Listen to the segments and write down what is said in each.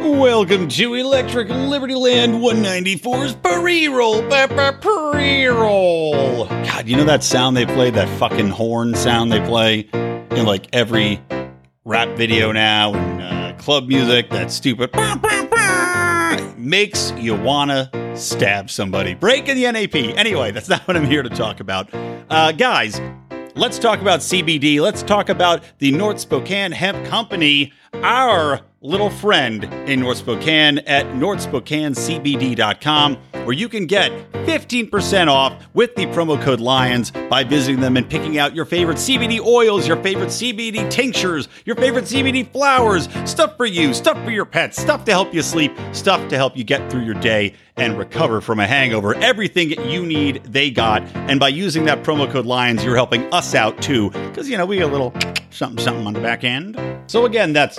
Welcome to Electric Liberty Land 194's pre-roll. Pre-roll. God, you know that sound they play, that fucking horn sound they play in like every rap video now and uh, club music, that stupid makes you wanna stab somebody. Breaking the NAP. Anyway, that's not what I'm here to talk about. Uh, guys, let's talk about CBD. Let's talk about the North Spokane Hemp Company, our little friend in North Spokane at northspokanecbd.com, where you can get 15% off with the promo code LIONS by visiting them and picking out your favorite CBD oils, your favorite CBD tinctures, your favorite CBD flowers, stuff for you, stuff for your pets, stuff to help you sleep, stuff to help you get through your day and recover from a hangover. Everything you need, they got. And by using that promo code LIONS, you're helping us out too, because, you know, we get a little something, something on the back end. So again, that's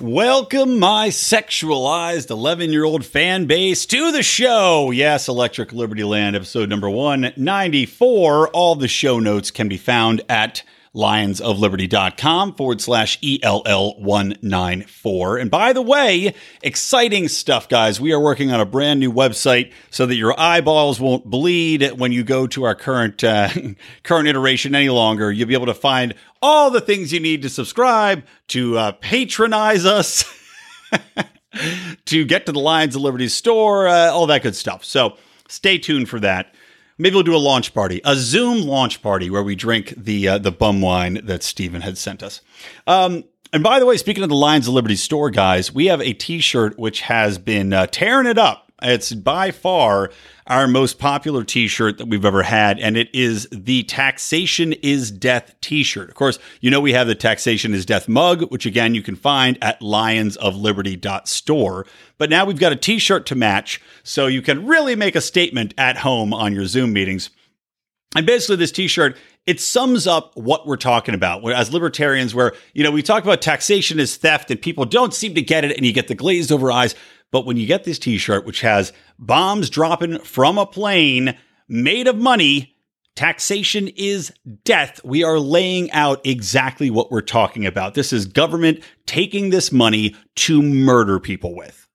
Welcome, my sexualized 11 year old fan base, to the show. Yes, Electric Liberty Land, episode number 194. All the show notes can be found at lionsofliberty.com forward slash ELL194. And by the way, exciting stuff, guys. We are working on a brand new website so that your eyeballs won't bleed when you go to our current, uh, current iteration any longer. You'll be able to find all the things you need to subscribe, to uh, patronize us, to get to the Lions of Liberty store, uh, all that good stuff. So stay tuned for that. Maybe we'll do a launch party, a Zoom launch party where we drink the uh, the bum wine that Stephen had sent us. Um, and by the way, speaking of the Lions of Liberty store, guys, we have a T-shirt which has been uh, tearing it up. It's by far our most popular t-shirt that we've ever had and it is the taxation is death t-shirt. Of course you know we have the taxation is death mug which again you can find at lionsofliberty.store but now we've got a t-shirt to match so you can really make a statement at home on your zoom meetings. And basically this t-shirt it sums up what we're talking about. As libertarians where you know we talk about taxation as theft and people don't seem to get it and you get the glazed over eyes but when you get this t shirt, which has bombs dropping from a plane made of money, taxation is death, we are laying out exactly what we're talking about. This is government taking this money to murder people with.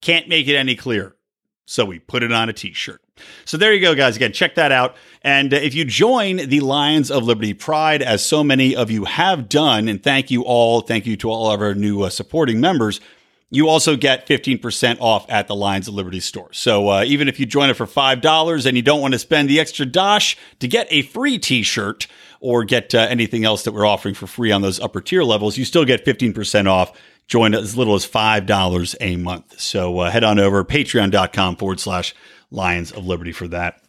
Can't make it any clearer. So we put it on a t shirt. So there you go, guys. Again, check that out. And uh, if you join the Lions of Liberty Pride, as so many of you have done, and thank you all, thank you to all of our new uh, supporting members you also get 15% off at the Lions of Liberty store. So uh, even if you join it for $5 and you don't want to spend the extra dosh to get a free t-shirt or get uh, anything else that we're offering for free on those upper tier levels, you still get 15% off. Join as little as $5 a month. So uh, head on over to patreon.com forward slash Lions of Liberty for that.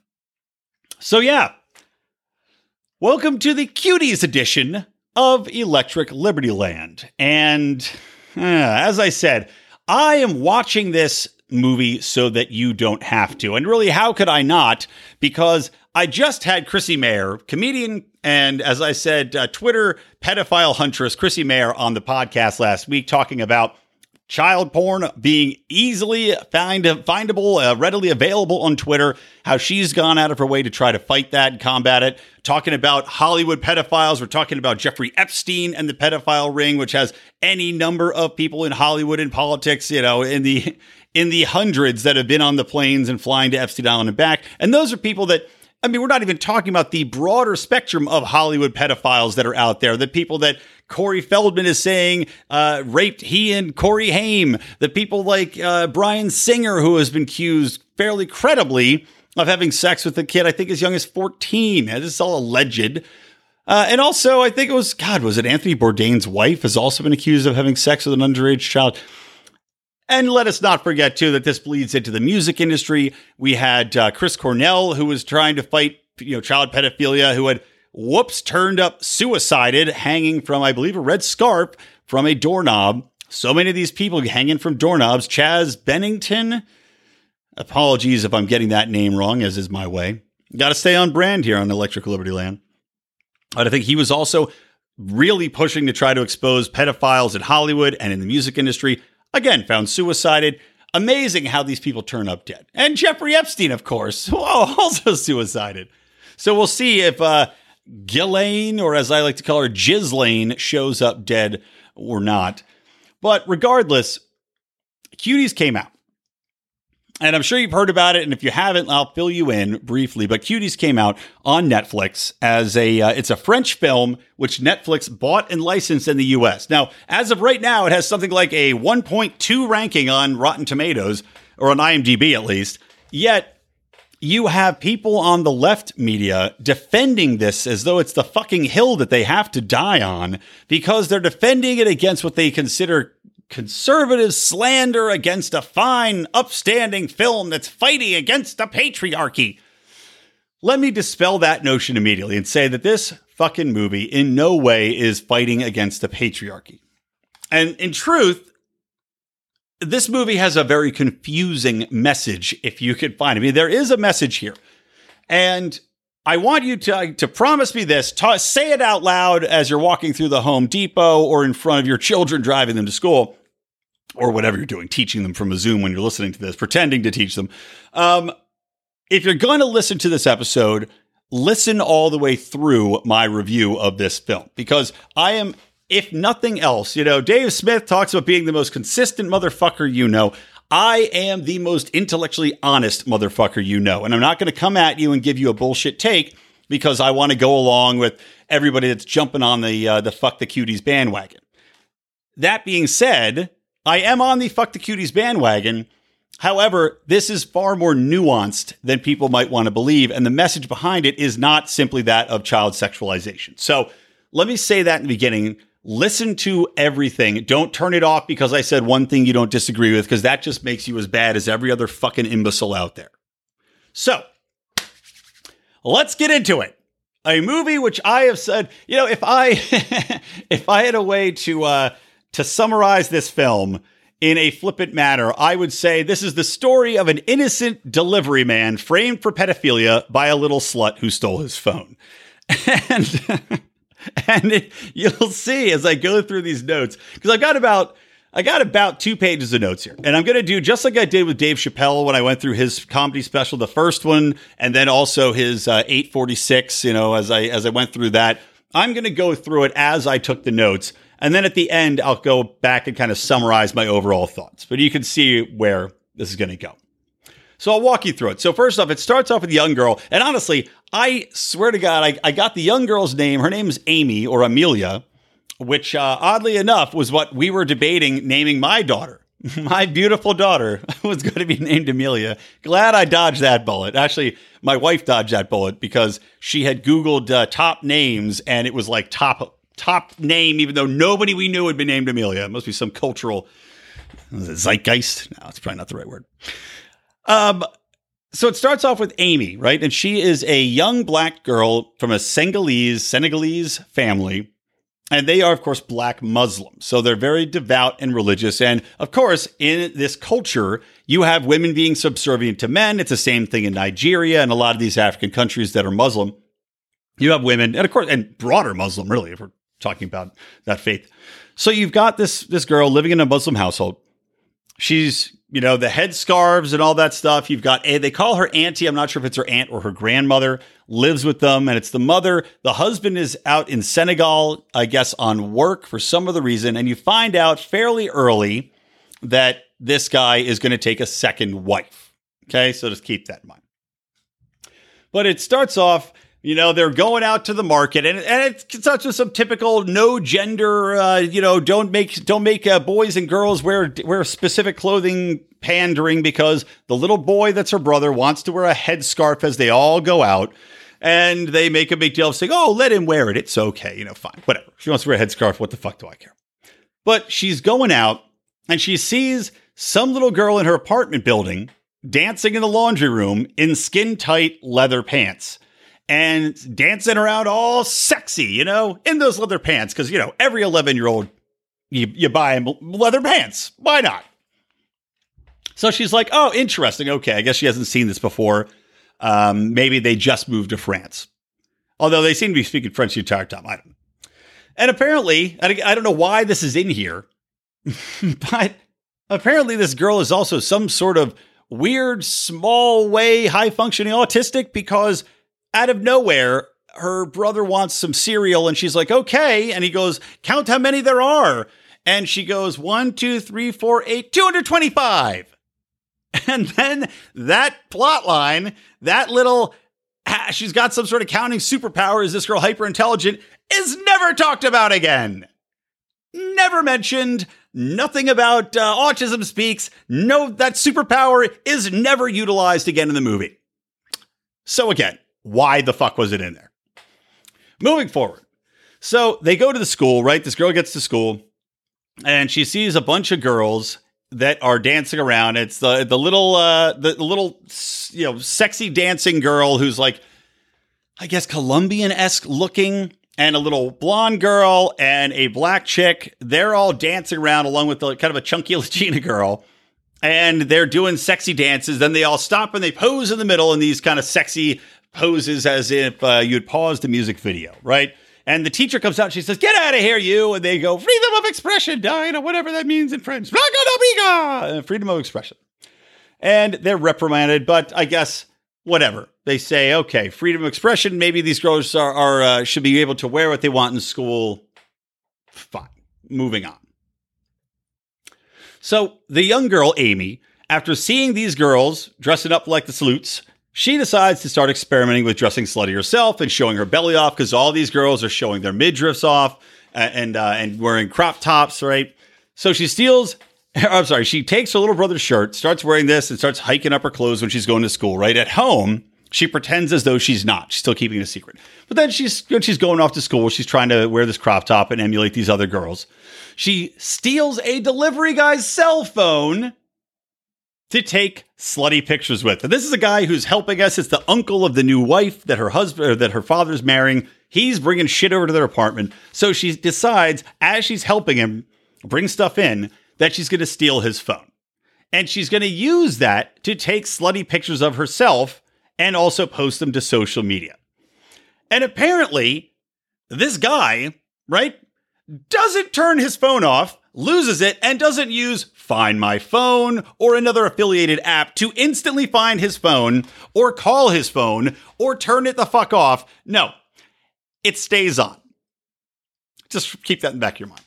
So yeah, welcome to the cuties edition of Electric Liberty Land. And as I said, I am watching this movie so that you don't have to. And really, how could I not? Because I just had Chrissie Mayr, comedian, and as I said, uh, Twitter pedophile huntress Chrissie Mayr on the podcast last week talking about child porn being easily find findable, uh, readily available on Twitter. How she's gone out of her way to try to fight that and combat it. Talking about Hollywood pedophiles, we're talking about Jeffrey Epstein and the pedophile ring, which has any number of people in Hollywood and politics, you know, in the in the hundreds that have been on the planes and flying to Epstein Island and back. And those are people that I mean, we're not even talking about the broader spectrum of Hollywood pedophiles that are out there, the people that Corey Feldman is saying uh, raped he and Corey Haim, the people like uh, Bryan Singer, who has been accused fairly credibly of having sex with a kid, I think as young as 14. This is all alleged. Uh, and also, I think it was, God, was it Anthony Bourdain's wife has also been accused of having sex with an underage child. And let us not forget, too, that this bleeds into the music industry. We had uh, Chris Cornell, who was trying to fight, you know, child pedophilia, who had, whoops, turned up suicided, hanging from, I believe, a red scarf from a doorknob. So many of these people hanging from doorknobs. Chaz Bennington, Apologies if I'm getting that name wrong, as is my way. Got to stay on brand here on Electric Liberty Land. But I think he was also really pushing to try to expose pedophiles in Hollywood and in the music industry. Again, found suicided. Amazing how these people turn up dead. And Jeffrey Epstein, of course, also suicided. So we'll see if uh, Ghislaine, or as I like to call her, Ghislaine, shows up dead or not. But regardless, Cuties came out. And I'm sure you've heard about it, and if you haven't, I'll fill you in briefly. But Cuties came out on Netflix as a uh, it's a French film which Netflix bought and licensed in the U.S. Now, as of right now, it has something like a 1.2 ranking on Rotten Tomatoes or on IMDb at least. Yet you have people on the left media defending this as though it's the fucking hill that they have to die on because they're defending it against what they consider conservative slander against a fine, upstanding film that's fighting against the patriarchy. Let me dispel that notion immediately and say that this fucking movie in no way is fighting against the patriarchy. And in truth, this movie has a very confusing message if you could find it. I mean, there is a message here. And I want you to, to promise me this. Ta- say it out loud as you're walking through the Home Depot or in front of your children driving them to school or whatever you're doing, teaching them from a Zoom when you're listening to this, pretending to teach them. Um, if you're going to listen to this episode, listen all the way through my review of this film because I am, if nothing else, you know, Dave Smith talks about being the most consistent motherfucker you know. I am the most intellectually honest motherfucker you know. And I'm not going to come at you and give you a bullshit take because I want to go along with everybody that's jumping on the uh, the fuck the cuties bandwagon. That being said, I am on the fuck the cuties bandwagon. However, this is far more nuanced than people might want to believe, and the message behind it is not simply that of child sexualization. So let me say that in the beginning. Listen to everything. Don't turn it off because I said one thing you don't disagree with, because that just makes you as bad as every other fucking imbecile out there. So let's get into it. A movie which I have said, you know, if I if I had a way to uh to summarize this film in a flippant manner, I would say this is the story of an innocent delivery man framed for pedophilia by a little slut who stole his phone. And and it, you'll see as I go through these notes because I've got about I got about two pages of notes here, and I'm going to do just like I did with Dave Chappelle when I went through his comedy special, the first one, and then also his uh, 846. You know, as I as I went through that, I'm going to go through it as I took the notes and then at the end, I'll go back and kind of summarize my overall thoughts. But you can see where this is going to go. So I'll walk you through it. So first off, it starts off with a young girl. And honestly, I swear to God, I, I got the young girl's name. Her name is Amy or Amelia, which uh, oddly enough was what we were debating naming my daughter. My beautiful daughter was going to be named Amelia. Glad I dodged that bullet. Actually, my wife dodged that bullet because she had Googled uh, top names and it was like top top name, even though nobody we knew had been named Amelia. It must be some cultural zeitgeist. No, it's probably not the right word. Um, so it starts off with Amy, right? And she is a young black girl from a Senegalese Senegalese family. And they are, of course, black Muslims. So they're very devout and religious. And of course, in this culture, you have women being subservient to men. It's the same thing in Nigeria and a lot of these African countries that are Muslim. You have women, and of course, and broader Muslim, really, if we're talking about that faith. So you've got this this girl living in a Muslim household. She's you know the headscarves and all that stuff. You've got a they call her auntie. I'm not sure if it's her aunt or her grandmother lives with them, and it's the mother. The husband is out in Senegal, I guess, on work for some other reason, and you find out fairly early that this guy is going to take a second wife. Okay, so just keep that in mind. But it starts off you know, they're going out to the market, and, and it's such some typical no gender. Uh, you know, don't make don't make uh, boys and girls wear wear specific clothing pandering because the little boy that's her brother wants to wear a headscarf as they all go out, and they make a big deal of saying, "Oh, let him wear it. It's okay. You know, fine, whatever. She wants to wear a headscarf. What the fuck do I care?" But she's going out, and she sees some little girl in her apartment building dancing in the laundry room in skin tight leather pants and dancing around all sexy, you know, in those leather pants. Because, you know, every 11 year old, you, you buy leather pants. Why not? So she's like, oh, interesting. Okay, I guess she hasn't seen this before. Um, maybe they just moved to France. Although they seem to be speaking French the entire time. I don't know. And apparently, I don't know why this is in here, but apparently this girl is also some sort of weird, small way, high functioning autistic because out of nowhere, her brother wants some cereal and she's like, okay. And he goes, count how many there are. And she goes, one, two, three, four, eight, 225. And then that plot line, that little, she's got some sort of counting superpower. Is this girl hyper intelligent? Is never talked about again. Never mentioned. Nothing about uh, autism speaks. No, that superpower is never utilized again in the movie. So again, why the fuck was it in there? Moving forward. So they go to the school, right? This girl gets to school and she sees a bunch of girls that are dancing around. It's the the little uh the, little you know sexy dancing girl who's like I guess Colombian esque looking, and a little blonde girl and a black chick. They're all dancing around along with the, kind of a chunky Latina girl. And they're doing sexy dances. Then they all stop and they pose in the middle in these kind of sexy poses as if uh, you'd pause the music video, right? And the teacher comes out. She says, "Get out of here, you!" And they go, "Freedom of expression, Diana, whatever that means in French, freedom of expression." And they're reprimanded, but I guess whatever they say. Okay, freedom of expression. Maybe these girls are, are uh, should be able to wear what they want in school. Fine. Moving on. So the young girl Amy, after seeing these girls dressing up like the salutes she decides to start experimenting with dressing slutty herself and showing her belly off because all these girls are showing their midriffs off and uh, and wearing crop tops, right? So she steals. I'm sorry. She takes her little brother's shirt, starts wearing this, and starts hiking up her clothes when she's going to school. Right at home, she pretends as though she's not. She's still keeping it a secret. But then she's when she's going off to school, she's trying to wear this crop top and emulate these other girls. She steals a delivery guy's cell phone to take slutty pictures with. And this is a guy who's helping us. It's the uncle of the new wife that her husband or that her father's marrying. He's bringing shit over to their apartment. So she decides as she's helping him bring stuff in that she's going to steal his phone. And she's going to use that to take slutty pictures of herself and also post them to social media. And apparently, this guy, right, doesn't turn his phone off loses it, and doesn't use Find My Phone or another affiliated app to instantly find his phone or call his phone or turn it the fuck off. No, it stays on. Just keep that in the back of your mind.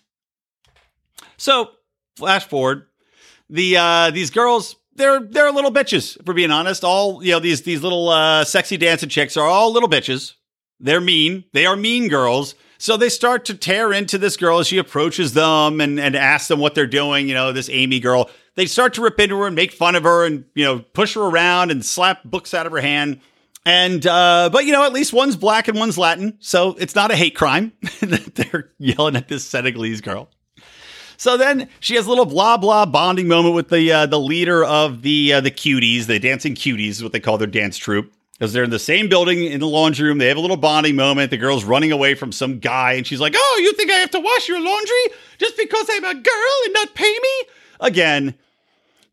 So, flash forward, the uh, these girls they're they're little bitches. If we're being honest, all you know these these little uh, sexy dancing chicks are all little bitches. They're mean. They are mean girls. So they start to tear into this girl as she approaches them and, and asks them what they're doing. You know, this Amy girl. They start to rip into her and make fun of her and, you know, push her around and slap books out of her hand. And, uh, but you know, at least one's black and one's Latin. So it's not a hate crime that they're yelling at this Senegalese girl. So then she has a little blah blah bonding moment with the uh, the leader of the uh, the cuties, the dancing cuties, is what they call their dance troupe because they're in the same building in the laundry room. They have a little bonding moment. The girl's running away from some guy, and she's like, "Oh, you think I have to wash your laundry just because I'm a girl and not pay me?" Again,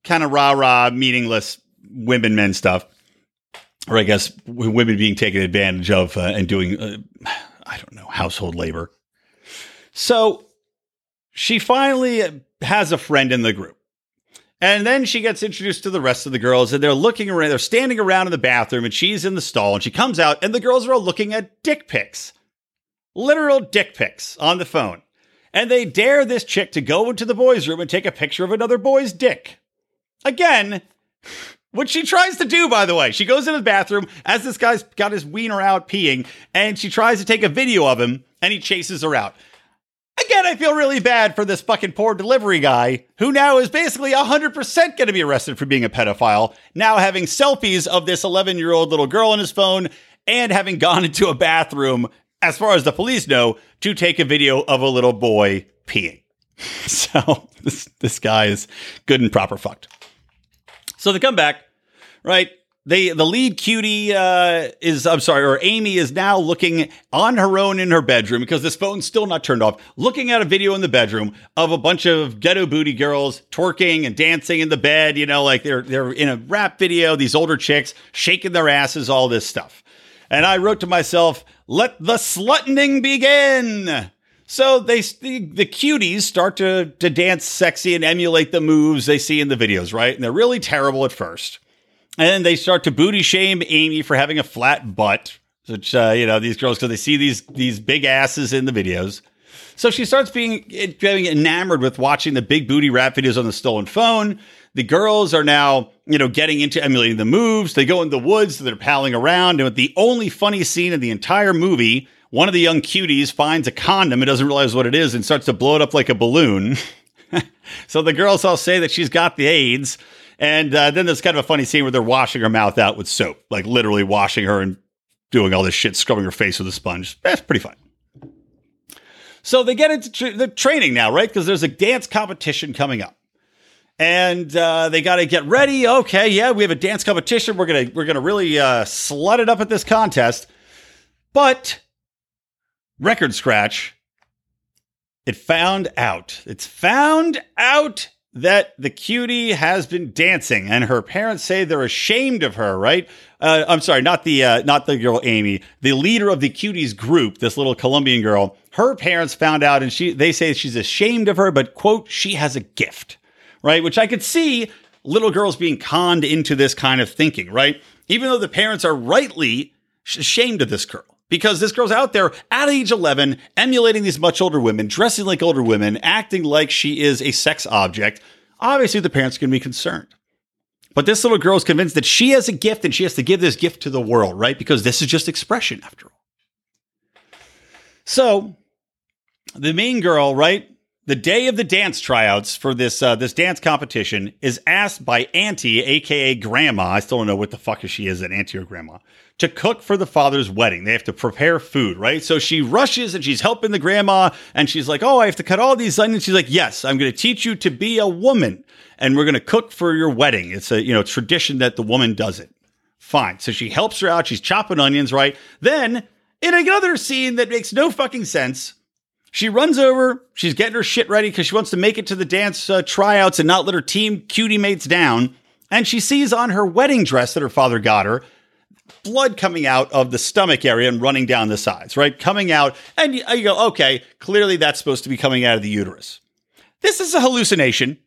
kind of rah rah, meaningless women men stuff, or I guess women being taken advantage of uh, and doing, uh, I don't know, household labor. So she finally has a friend in the group. And then she gets introduced to the rest of the girls, and they're looking around, they're standing around in the bathroom, and she's in the stall, and she comes out, and the girls are all looking at dick pics. Literal dick pics on the phone. And they dare this chick to go into the boys' room and take a picture of another boy's dick. Again, what she tries to do, by the way, she goes into the bathroom as this guy's got his wiener out peeing, and she tries to take a video of him, and he chases her out. Again, I feel really bad for this fucking poor delivery guy who now is basically 100% going to be arrested for being a pedophile, now having selfies of this 11 year old little girl on his phone and having gone into a bathroom, as far as the police know, to take a video of a little boy peeing. So this, this guy is good and proper fucked. So they come back, right? They the lead cutie uh, is I'm sorry, or Amy is now looking on her own in her bedroom because this phone's still not turned off, looking at a video in the bedroom of a bunch of ghetto booty girls twerking and dancing in the bed. You know, like they're they're in a rap video. These older chicks shaking their asses, all this stuff. And I wrote to myself, "Let the sluttening begin." So they the, the cuties start to to dance sexy and emulate the moves they see in the videos, right? And they're really terrible at first. And then they start to booty shame Amy for having a flat butt, which uh, you know these girls because they see these these big asses in the videos. So she starts being getting enamored with watching the big booty rap videos on the stolen phone. The girls are now, you know, getting into emulating the moves. They go in the woods, they're palling around, and with the only funny scene in the entire movie, one of the young cuties finds a condom and doesn't realize what it is and starts to blow it up like a balloon. so the girls all say that she's got the AIDS. And uh, then there's kind of a funny scene where they're washing her mouth out with soap, like literally washing her and doing all this shit, scrubbing her face with a sponge. That's pretty fun. So they get into tra- the training now, right? Because there's a dance competition coming up, and uh, they got to get ready. Okay, yeah, we have a dance competition. We're gonna we're gonna really uh, slut it up at this contest. But record scratch, it found out. It's found out that the cutie has been dancing and her parents say they're ashamed of her right? Uh, i'm sorry not the uh, not the girl amy the leader of the cuties group this little colombian girl. Her parents found out and she they say she's ashamed of her but quote she has a gift right? Which i could see little girls being conned into this kind of thinking right? Even though the parents are rightly ashamed of this girl because this girl's out there at age 11 emulating these much older women, dressing like older women, acting like she is a sex object. Obviously, the parents can be concerned. But this little girl is convinced that she has a gift and she has to give this gift to the world, right? Because this is just expression after all. So, the main girl, right? The day of the dance tryouts for this uh, this dance competition is asked by Auntie, aka Grandma. I still don't know what the fuck she is, an auntie or grandma to cook for the father's wedding. They have to prepare food, right? So she rushes and she's helping the grandma and she's like, Oh, I have to cut all these onions. She's like, Yes, I'm going to teach you to be a woman and we're going to cook for your wedding. It's a, you know, tradition that the woman does it. Fine. So she helps her out. She's chopping onions, right? Then in another scene that makes no fucking sense, she runs over. She's getting her shit ready because she wants to make it to the dance uh, tryouts and not let her team cutie mates down. And she sees on her wedding dress that her father got her blood coming out of the stomach area and running down the sides, right? Coming out, and you, you go, okay, clearly that's supposed to be coming out of the uterus. This is a hallucination.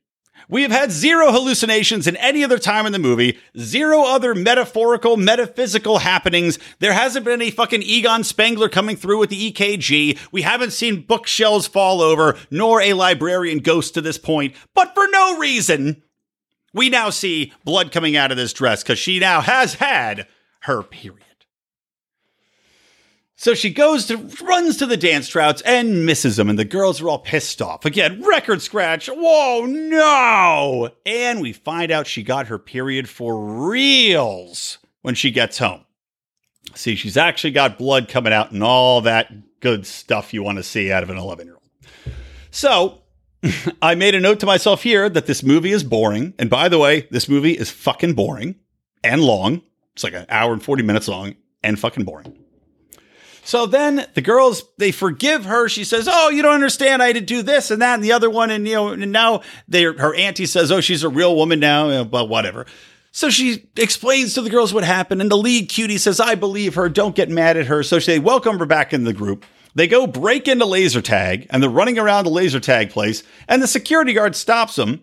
We have had zero hallucinations in any other time in the movie, zero other metaphorical, metaphysical happenings. There hasn't been any fucking Egon Spengler coming through with the EKG. We haven't seen bookshelves fall over, nor a librarian ghost to this point. But for no reason, we now see blood coming out of this dress because she now has had her period. So she goes to runs to the dance trouts and misses them, and the girls are all pissed off. Again, record scratch. Whoa, no! And we find out she got her period for reals when she gets home. See, she's actually got blood coming out and all that good stuff you want to see out of an 11 year old. So I made a note to myself here that this movie is boring. And by the way, this movie is fucking boring and long. It's like an hour and 40 minutes long and fucking boring. So then the girls, they forgive her. She says, Oh, you don't understand. I had to do this and that and the other one. And, you know, and now they, her auntie says, Oh, she's a real woman now, but whatever. So she explains to the girls what happened. And the lead cutie says, I believe her. Don't get mad at her. So they welcome her back in the group. They go break into laser tag and they're running around the laser tag place. And the security guard stops them.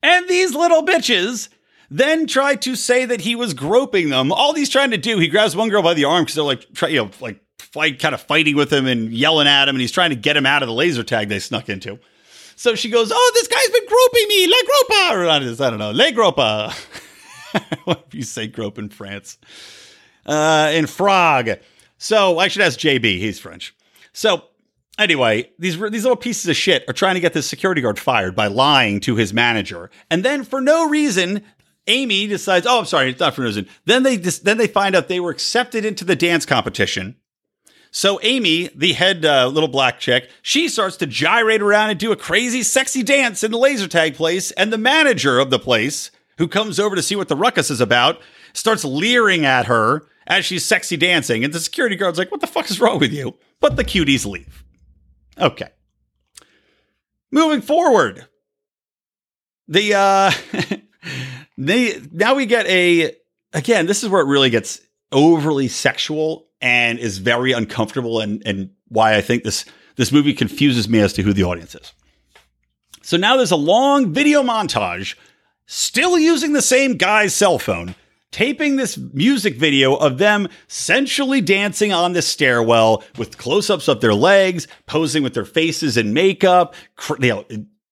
And these little bitches then tried to say that he was groping them. All he's trying to do, he grabs one girl by the arm because they're like, try, you know, like fight, kind of fighting with him and yelling at him, and he's trying to get him out of the laser tag they snuck into. So she goes, "Oh, this guy's been groping me, le gropa." Or I don't know, le gropa. what if you say grope in France? Uh, in frog. So I should ask JB. He's French. So Anyway, these these little pieces of shit are trying to get this security guard fired by lying to his manager, and then for no reason, Amy decides, oh, I'm sorry, it's not for reason. Then they just, then they find out they were accepted into the dance competition. So Amy, the head uh, little black chick, she starts to gyrate around and do a crazy, sexy dance in the laser tag place, and the manager of the place who comes over to see what the ruckus is about, starts leering at her as she's sexy dancing. And the security guard's like, What the fuck is wrong with you? But the cuties leave. Okay. Moving forward, the uh they now we get a again this is where it really gets overly sexual and is very uncomfortable and and why i think this this movie confuses me as to who the audience is. So now there's a long video montage still using the same guy's cell phone taping this music video of them sensually dancing on the stairwell with close-ups of their legs posing with their faces and makeup cr- you know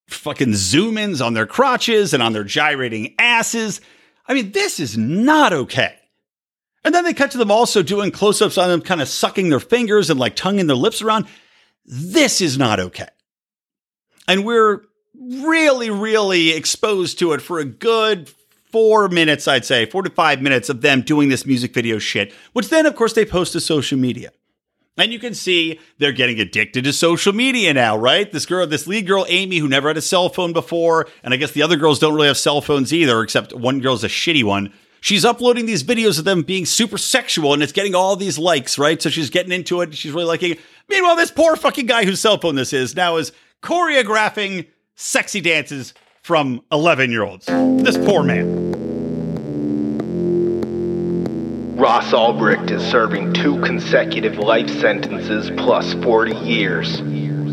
fucking zoom ins on their crotches and on their gyrating asses. I mean, this is not okay. And then they cut to them also doing close ups on them, kind of sucking their fingers and like tonguing their lips around. This is not okay. And we're really, really exposed to it for a good four minutes, I'd say, four to five minutes of them doing this music video shit, which then, of course, they post to social media. And you can see they're getting addicted to social media now, right? This girl, this lead girl, Amy, who never had a cell phone before, and I guess the other girls don't really have cell phones either, except one girl's a shitty one. She's uploading these videos of them being super sexual and it's getting all these likes, right? So she's getting into it. She's really liking it. Meanwhile, this poor fucking guy whose cell phone this is now is choreographing sexy dances from 11 year olds. This poor man. Ross Ulbricht is serving two consecutive life sentences plus 40 years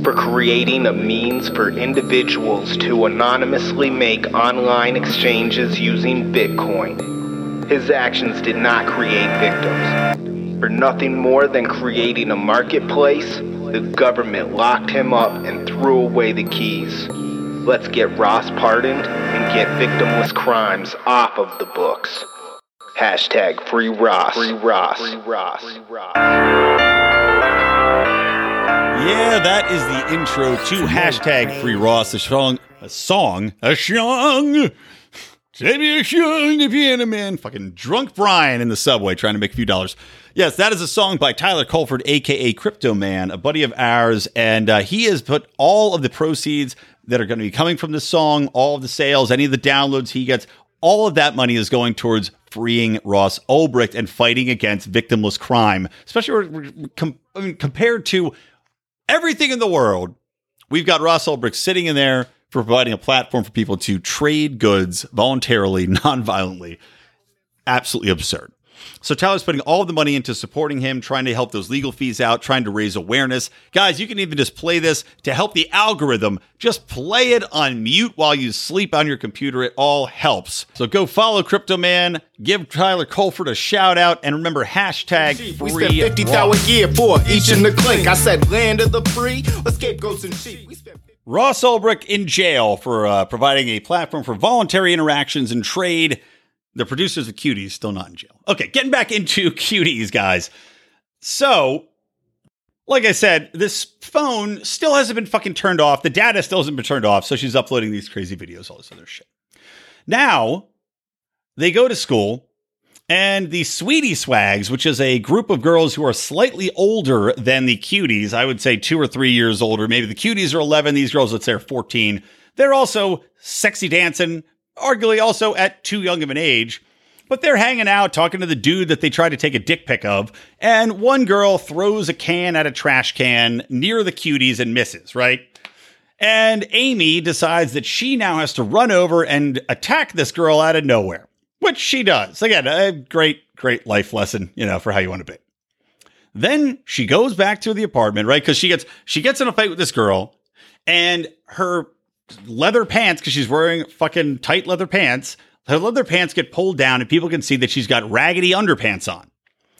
for creating a means for individuals to anonymously make online exchanges using Bitcoin. His actions did not create victims. For nothing more than creating a marketplace, the government locked him up and threw away the keys. Let's get Ross pardoned and get victimless crimes off of the books. Hashtag free Ross. Free Ross. Free Ross. Free Ross. Yeah, that is the intro to hashtag free Ross, a song, a song, a song. Take me a song, the piano man. Fucking drunk Brian in the subway trying to make a few dollars. Yes, that is a song by Tyler Colford, aka Crypto Man, a buddy of ours, and uh, he has put all of the proceeds that are going to be coming from this song, all of the sales, any of the downloads he gets, all of that money is going towards freeing Ross Ulbricht and fighting against victimless crime, especially com- I mean, compared to everything in the world. We've got Ross Ulbricht sitting in there for providing a platform for people to trade goods voluntarily, non-violently. Absolutely absurd. So Tyler's putting all of the money into supporting him, trying to help those legal fees out, trying to raise awareness. Guys, you can even just play this to help the algorithm. Just play it on mute while you sleep on your computer. It all helps. So go follow Crypto Man, give Tyler Colford a shout out, and remember hashtag We free spent 50 thou a year for each in the clink. I said land of the free, scapegoats and sheep. We spent Ross Ulbricht in jail for uh, providing a platform for voluntary interactions and trade. The producers of Cuties still not in jail. Okay, getting back into Cuties, guys. So, like I said, this phone still hasn't been fucking turned off. The data still hasn't been turned off, so she's uploading these crazy videos, all this other shit. Now, they go to school, and the Sweetie Swags, which is a group of girls who are slightly older than the cuties, I would say two or three years older. Maybe the cuties are 11, these girls, let's say, are 14. They're also sexy dancing, arguably also at too young of an age. But they're hanging out, talking to the dude that they try to take a dick pic of. And one girl throws a can at a trash can near the cuties and misses, right? And Amy decides that she now has to run over and attack this girl out of nowhere, which she does. Again, a great, great life lesson, you know, for how you want to be. Then she goes back to the apartment, right? Because she gets she gets in a fight with this girl, and her leather pants, because she's wearing fucking tight leather pants, her leather pants get pulled down, and people can see that she's got raggedy underpants on.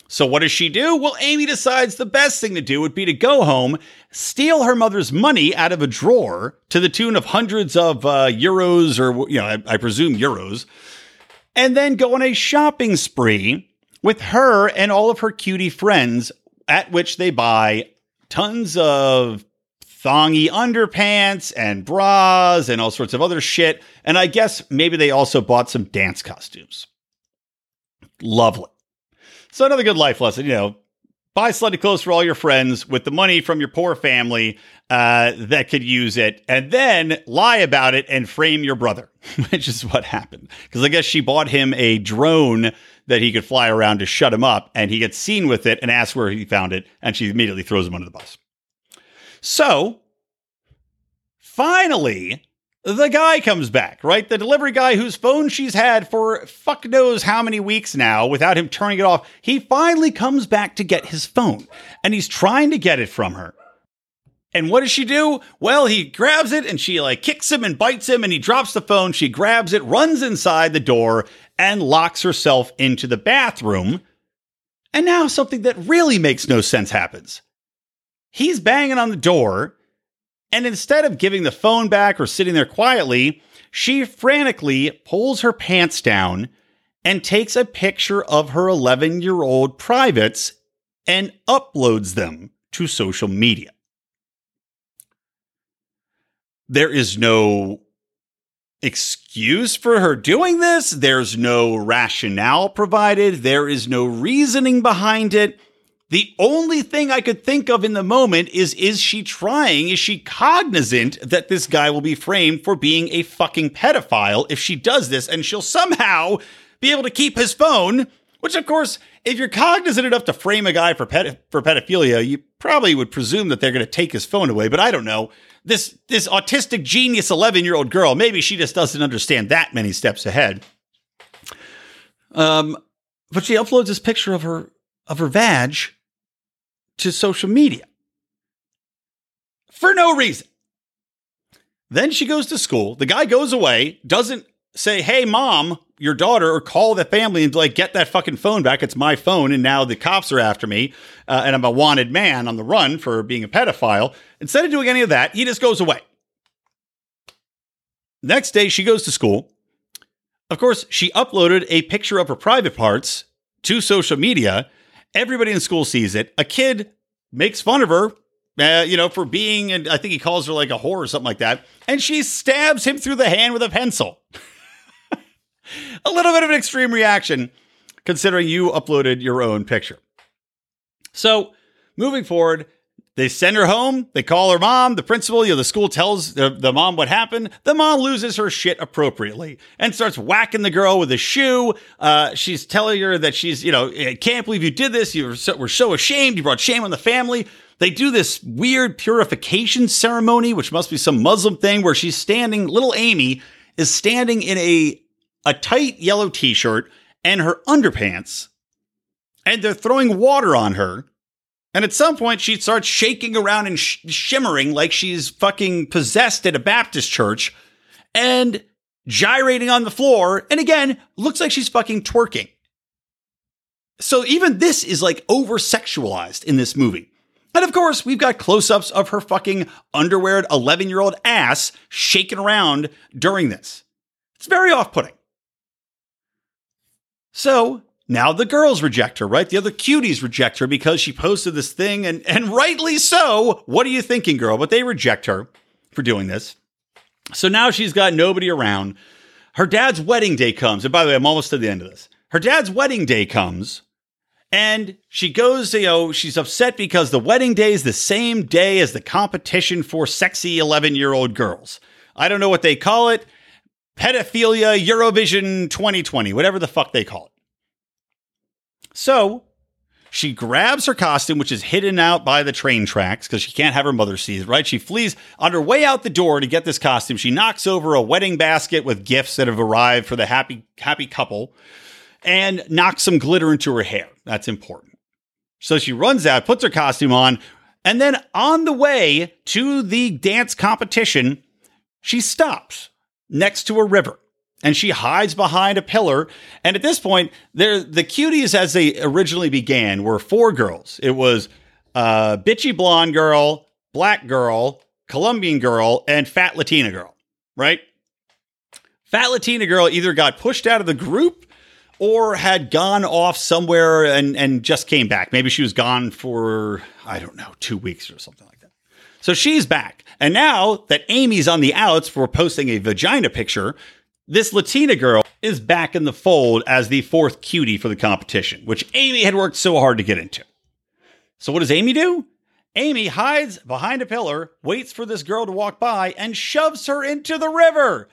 So what does she do? Well, Amy decides the best thing to do would be to go home, steal her mother's money out of a drawer to the tune of hundreds of uh, euros, or you know, I, I presume euros, and then go on a shopping spree with her and all of her cutie friends, at which they buy tons of thongy underpants and bras and all sorts of other shit. And I guess maybe they also bought some dance costumes. Lovely. So another good life lesson, you know, buy slutty clothes for all your friends with the money from your poor family uh, that could use it, and then lie about it and frame your brother, which is what happened. Because I guess she bought him a drone that he could fly around to shut him up, and he gets seen with it and asks where he found it, and she immediately throws him under the bus. So finally, the guy comes back, right? The delivery guy whose phone she's had for fuck knows how many weeks now without him turning it off. He finally comes back to get his phone and he's trying to get it from her. And what does she do? Well, he grabs it and she like kicks him and bites him and he drops the phone. She grabs it, runs inside the door, and locks herself into the bathroom. And now something that really makes no sense happens. He's banging on the door and instead of giving the phone back or sitting there quietly, she frantically pulls her pants down and takes a picture of her 11 year old privates and uploads them to social media. There is no excuse for her doing this. There's no rationale provided. There is no reasoning behind it. The only thing I could think of in the moment is is she trying? Is she cognizant that this guy will be framed for being a fucking pedophile if she does this and she'll somehow be able to keep his phone? Which, of course, if you're cognizant enough to frame a guy for for pedophilia, you probably would presume that they're going to take his phone away. But I don't know. This this autistic genius 11 year old girl, maybe she just doesn't understand that many steps ahead. Um, but she uploads this picture of her of her vag to social media for no reason. Then she goes to school. The guy goes away, doesn't say, Hey, mom, your daughter, or call the family and like, get that fucking phone back. It's my phone. And now the cops are after me. Uh, and I'm a wanted man on the run for being a pedophile. Instead of doing any of that, he just goes away. Next day, she goes to school. Of course, she uploaded a picture of her private parts to social media Everybody in school sees it. A kid makes fun of her, uh, you know, for being, and I think he calls her like a whore or something like that. And she stabs him through the hand with a pencil. a little bit of an extreme reaction, considering you uploaded your own picture. So, moving forward, they send her home. They call her mom. The principal, you know, the school tells the, the mom what happened. The mom loses her shit appropriately and starts whacking the girl with a shoe. Uh, she's telling her that she's, you know, I can't believe you did this. You were so, were so ashamed. You brought shame on the family. They do this weird purification ceremony, which must be some Muslim thing where she's standing, little Amy is standing in a, a tight yellow t shirt and her underpants, and they're throwing water on her and at some point, she starts shaking around and sh- shimmering like she's fucking possessed at a Baptist church and gyrating on the floor. And again, looks like she's fucking twerking. So even this is like over sexualized in this movie. And of course, we've got close ups of her fucking underweared 11 year old ass shaking around during this. It's very off putting. So now the girls reject her, right? The other cuties reject her because she posted this thing, and, and rightly so. What are you thinking, girl? But they reject her for doing this. So now she's got nobody around. Her dad's wedding day comes. And by the way, I'm almost to the end of this. Her dad's wedding day comes, and she goes, you know, she's upset because the wedding day is the same day as the competition for sexy 11 year old girls. I don't know what they call it. Pedophilia Eurovision 2020, whatever the fuck they call it. So she grabs her costume, which is hidden out by the train tracks because she can't have her mother see it, right? She flees on her way out the door to get this costume. She knocks over a wedding basket with gifts that have arrived for the happy, happy couple and knocks some glitter into her hair. That's important. So she runs out, puts her costume on, and then on the way to the dance competition, she stops next to a river and she hides behind a pillar. And at this point, there the cuties as they originally began were four girls. It was uh, bitchy blonde girl, black girl, Colombian girl, and fat Latina girl. Right? Fat Latina girl either got pushed out of the group or had gone off somewhere and and just came back. Maybe she was gone for I don't know two weeks or something like that. So she's back. And now that Amy's on the outs for posting a vagina picture, this Latina girl is back in the fold as the fourth cutie for the competition, which Amy had worked so hard to get into. So what does Amy do? Amy hides behind a pillar, waits for this girl to walk by, and shoves her into the river.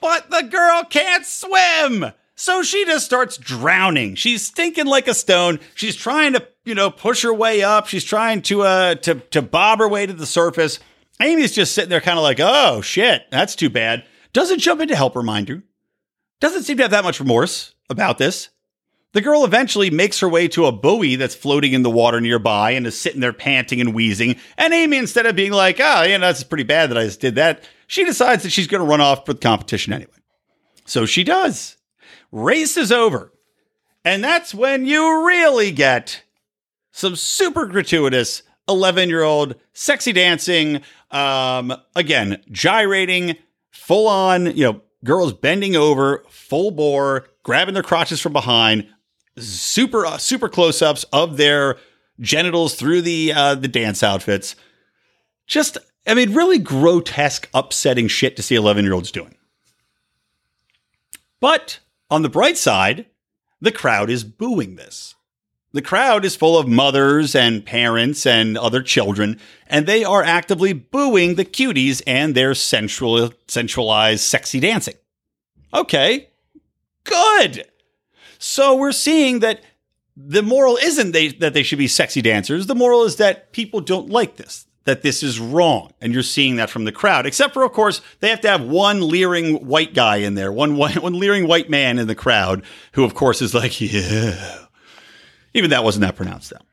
But the girl can't swim. So she just starts drowning. She's stinking like a stone. She's trying to, you know, push her way up. She's trying to uh to to bob her way to the surface. Amy's just sitting there kind of like, "Oh, shit. That's too bad." Doesn't jump in to help her, mind you. Doesn't seem to have that much remorse about this. The girl eventually makes her way to a buoy that's floating in the water nearby and is sitting there panting and wheezing. And Amy, instead of being like, oh, you know, that's pretty bad that I just did that, she decides that she's going to run off for the competition anyway. So she does. Race is over. And that's when you really get some super gratuitous 11 year old sexy dancing. Um, again, gyrating, full on, you know, girls bending over, full bore, grabbing their crotches from behind, super uh, super close ups of their genitals through the uh, the dance outfits. Just, I mean, really grotesque, upsetting shit to see eleven year olds doing. But on the bright side, the crowd is booing this. The crowd is full of mothers and parents and other children, and they are actively booing the cuties and their sensual, sensualized, sexy dancing. Okay, good. So we're seeing that the moral isn't they, that they should be sexy dancers. The moral is that people don't like this, that this is wrong. And you're seeing that from the crowd, except for, of course, they have to have one leering white guy in there, one, one, one leering white man in the crowd, who, of course, is like, yeah. Even that wasn't that pronounced, though.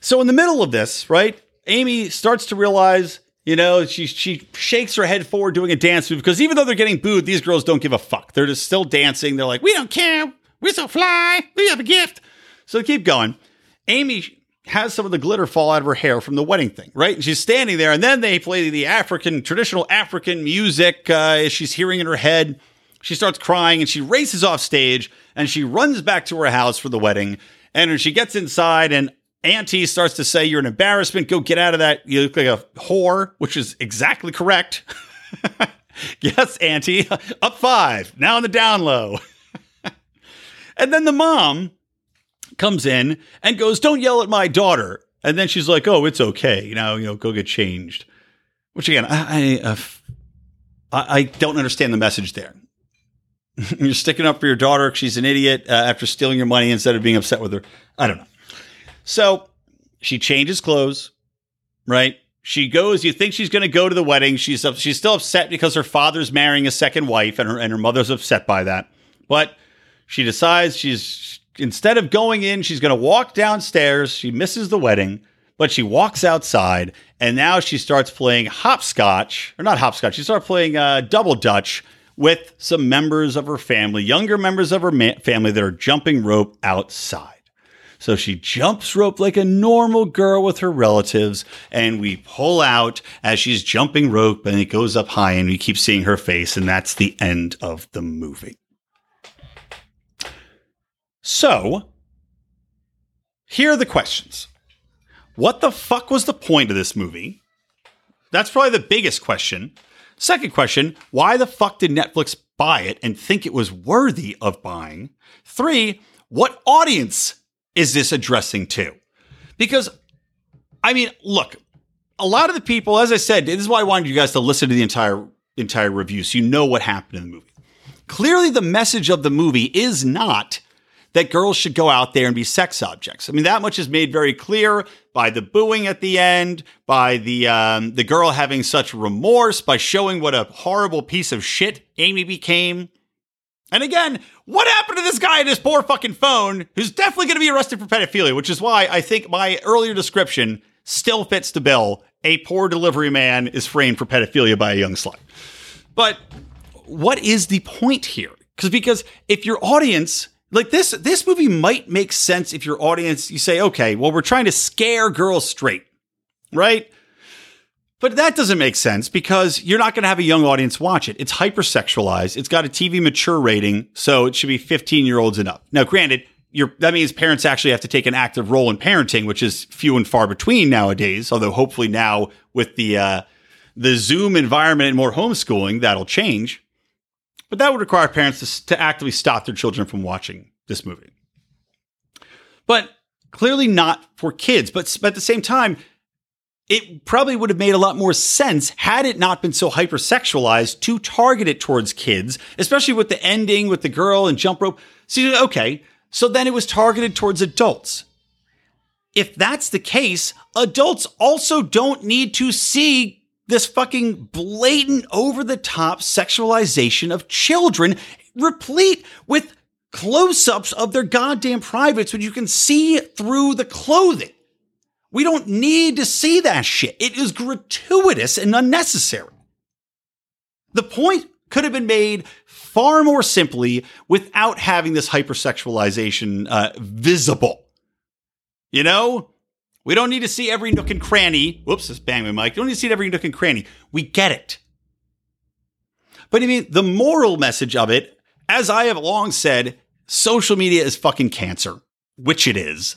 So in the middle of this, right, Amy starts to realize, you know, she she shakes her head forward doing a dance move because even though they're getting booed, these girls don't give a fuck. They're just still dancing. They're like, we don't care. We're so fly. We have a gift. So keep going. Amy has some of the glitter fall out of her hair from the wedding thing, right? And she's standing there, and then they play the African, traditional African music uh, she's hearing in her head. She starts crying and she races off stage and she runs back to her house for the wedding. And she gets inside, and Auntie starts to say, You're an embarrassment. Go get out of that. You look like a whore, which is exactly correct. yes, Auntie. Up five. Now on the down low. And then the mom comes in and goes, "Don't yell at my daughter." And then she's like, "Oh, it's okay. Now, you know, go get changed." Which again, I I, uh, I don't understand the message there. You're sticking up for your daughter. She's an idiot uh, after stealing your money instead of being upset with her. I don't know. So she changes clothes, right? She goes. You think she's going to go to the wedding? She's she's still upset because her father's marrying a second wife, and her and her mother's upset by that. But she decides she's instead of going in, she's going to walk downstairs. She misses the wedding, but she walks outside, and now she starts playing hopscotch, or not hopscotch. She starts playing uh, double dutch with some members of her family, younger members of her ma- family that are jumping rope outside. So she jumps rope like a normal girl with her relatives, and we pull out as she's jumping rope, and it goes up high, and we keep seeing her face, and that's the end of the movie. So, here are the questions. What the fuck was the point of this movie? That's probably the biggest question. Second question, why the fuck did Netflix buy it and think it was worthy of buying? Three, what audience is this addressing to? Because, I mean, look, a lot of the people, as I said, this is why I wanted you guys to listen to the entire entire review so you know what happened in the movie. Clearly, the message of the movie is not that girls should go out there and be sex objects. I mean, that much is made very clear by the booing at the end, by the um, the girl having such remorse, by showing what a horrible piece of shit Amy became. And again, what happened to this guy and his poor fucking phone, who's definitely going to be arrested for pedophilia? Which is why I think my earlier description still fits the bill. A poor delivery man is framed for pedophilia by a young slut. But what is the point here? Because because if your audience like this this movie might make sense if your audience you say okay well we're trying to scare girls straight right? But that doesn't make sense because you're not going to have a young audience watch it. It's hypersexualized. It's got a tv mature rating so it should be 15 year olds and up. Now granted that means parents actually have to take an active role in parenting which is few and far between nowadays although hopefully now with the uh, the zoom environment and more homeschooling that'll change but that would require parents to, to actively stop their children from watching this movie. But clearly not for kids, but, but at the same time, it probably would have made a lot more sense had it not been so hypersexualized to target it towards kids, especially with the ending with the girl and jump rope. So, okay, so then it was targeted towards adults. If that's the case, adults also don't need to see this fucking blatant over the top sexualization of children, replete with close ups of their goddamn privates, which you can see through the clothing. We don't need to see that shit. It is gratuitous and unnecessary. The point could have been made far more simply without having this hypersexualization uh, visible. You know, we don't need to see every nook and cranny. Whoops, this bang my mic. You don't need to see every nook and cranny. We get it. But I mean, the moral message of it, as I have long said, social media is fucking cancer, which it is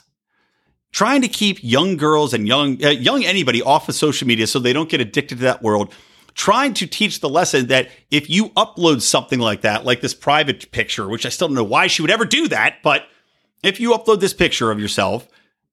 trying to keep young girls and young uh, young anybody off of social media so they don't get addicted to that world trying to teach the lesson that if you upload something like that like this private picture which i still don't know why she would ever do that but if you upload this picture of yourself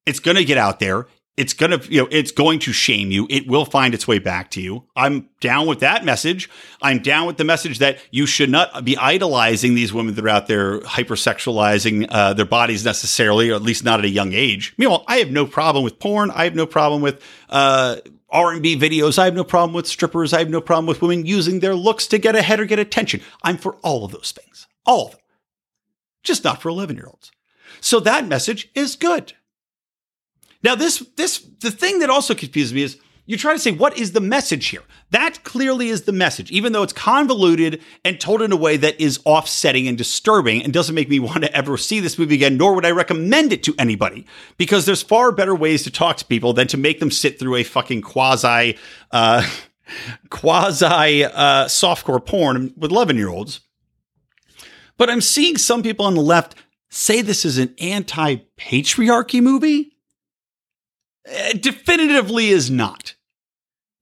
it's going to get out there. It's going to you know it's going to shame you. It will find its way back to you. I'm down with that message. I'm down with the message that you should not be idolizing these women that are out there hypersexualizing uh, their bodies necessarily or at least not at a young age. Meanwhile i have no problem with porn. I have no problem with uh, r&b videos. I have no problem with strippers. I have no problem with women using their looks to get ahead or get attention. I'm for all of those things. All of them. Just not for 11 year olds so that message is good now, this this the thing that also confuses me is you try to say what is the message here. That clearly is the message, even though it's convoluted and told in a way that is offsetting and disturbing and doesn't make me want to ever see this movie again, nor would I recommend it to anybody because there's far better ways to talk to people than to make them sit through a fucking quasi uh, quasi uh, softcore porn with 11 year olds. But I'm seeing some people on the left say this is an anti patriarchy movie. Uh, definitively is not.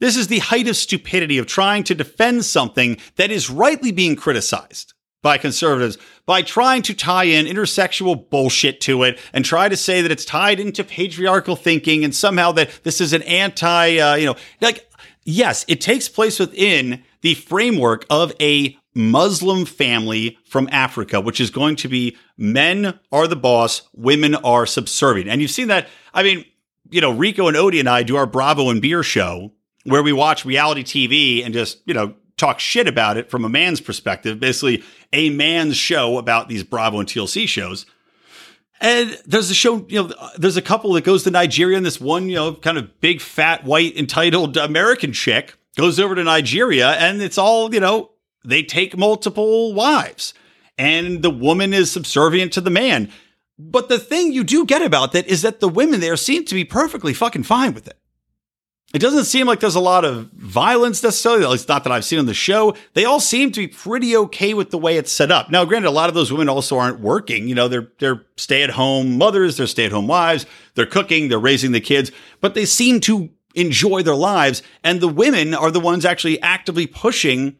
This is the height of stupidity of trying to defend something that is rightly being criticized by conservatives by trying to tie in intersexual bullshit to it and try to say that it's tied into patriarchal thinking and somehow that this is an anti, uh, you know, like, yes, it takes place within the framework of a Muslim family from Africa, which is going to be men are the boss, women are subservient. And you've seen that. I mean, you know, Rico and Odie and I do our Bravo and Beer show where we watch reality TV and just, you know, talk shit about it from a man's perspective, basically a man's show about these Bravo and TLC shows. And there's a show, you know, there's a couple that goes to Nigeria and this one, you know, kind of big, fat, white, entitled American chick goes over to Nigeria and it's all, you know, they take multiple wives and the woman is subservient to the man. But the thing you do get about that is that the women there seem to be perfectly fucking fine with it. It doesn't seem like there's a lot of violence necessarily, at least not that I've seen on the show. They all seem to be pretty okay with the way it's set up. Now, granted, a lot of those women also aren't working. You know, they're they're stay-at-home mothers, they're stay-at-home wives, they're cooking, they're raising the kids, but they seem to enjoy their lives. And the women are the ones actually actively pushing,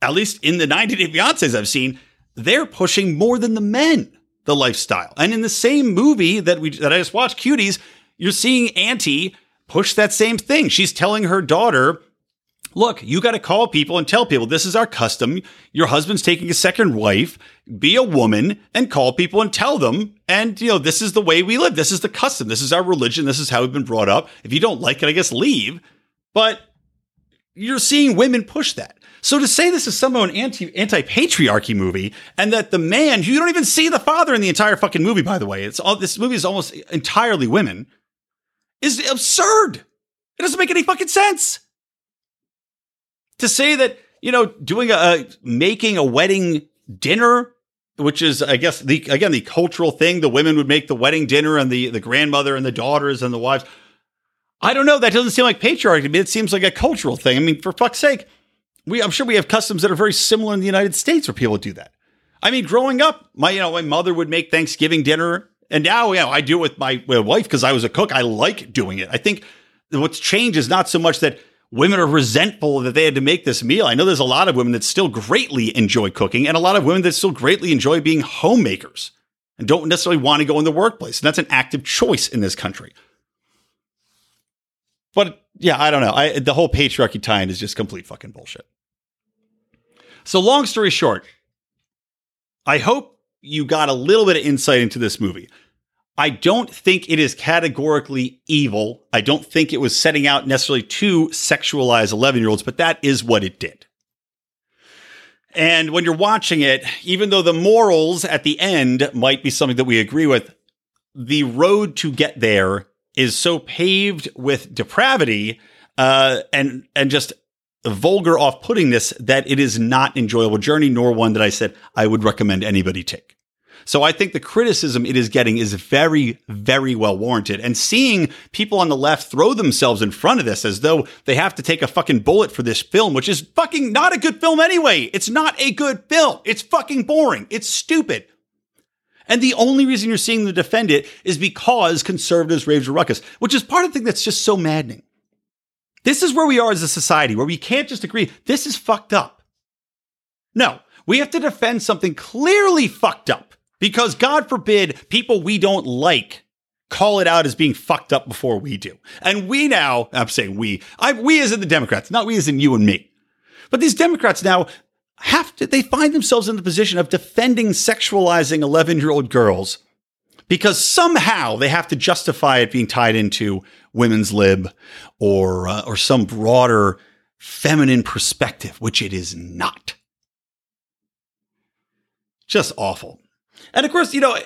at least in the 90 Day Fiancés I've seen, they're pushing more than the men the lifestyle. And in the same movie that we that I just watched, Cuties, you're seeing Auntie push that same thing. She's telling her daughter, look, you got to call people and tell people this is our custom. Your husband's taking a second wife. Be a woman and call people and tell them. And, you know, this is the way we live. This is the custom. This is our religion. This is how we've been brought up. If you don't like it, I guess leave. But you're seeing women push that. So to say this is somehow an anti anti patriarchy movie, and that the man you don't even see the father in the entire fucking movie, by the way, it's all this movie is almost entirely women, is absurd. It doesn't make any fucking sense. To say that you know doing a, a making a wedding dinner which is I guess the again the cultural thing. The women would make the wedding dinner, and the the grandmother and the daughters and the wives. I don't know. That doesn't seem like patriarchy to me. It seems like a cultural thing. I mean, for fuck's sake, we I'm sure we have customs that are very similar in the United States where people do that. I mean, growing up, my you know my mother would make Thanksgiving dinner, and now you know I do it with my, my wife because I was a cook. I like doing it. I think what's changed is not so much that women are resentful that they had to make this meal. I know there's a lot of women that still greatly enjoy cooking, and a lot of women that still greatly enjoy being homemakers. and don't necessarily want to go in the workplace. And that's an active choice in this country. But yeah, I don't know. I, the whole patriarchy tie-in is just complete fucking bullshit. So long story short, I hope you got a little bit of insight into this movie. I don't think it is categorically evil. I don't think it was setting out necessarily to sexualize 11 year olds, but that is what it did. And when you're watching it, even though the morals at the end might be something that we agree with, the road to get there is so paved with depravity uh, and and just vulgar off-puttingness that it is not an enjoyable journey, nor one that I said I would recommend anybody take. So I think the criticism it is getting is very, very well warranted. And seeing people on the left throw themselves in front of this as though they have to take a fucking bullet for this film, which is fucking not a good film anyway. It's not a good film. It's fucking boring. It's stupid. And the only reason you're seeing them defend it is because conservatives raised a ruckus, which is part of the thing that's just so maddening. This is where we are as a society, where we can't just agree, this is fucked up. No, we have to defend something clearly fucked up. Because God forbid people we don't like call it out as being fucked up before we do. And we now, I'm saying we, I, we as in the Democrats, not we as in you and me. But these Democrats now have to, they find themselves in the position of defending sexualizing 11 year old girls because somehow they have to justify it being tied into women's lib or, uh, or some broader feminine perspective, which it is not. Just awful. And of course, you know,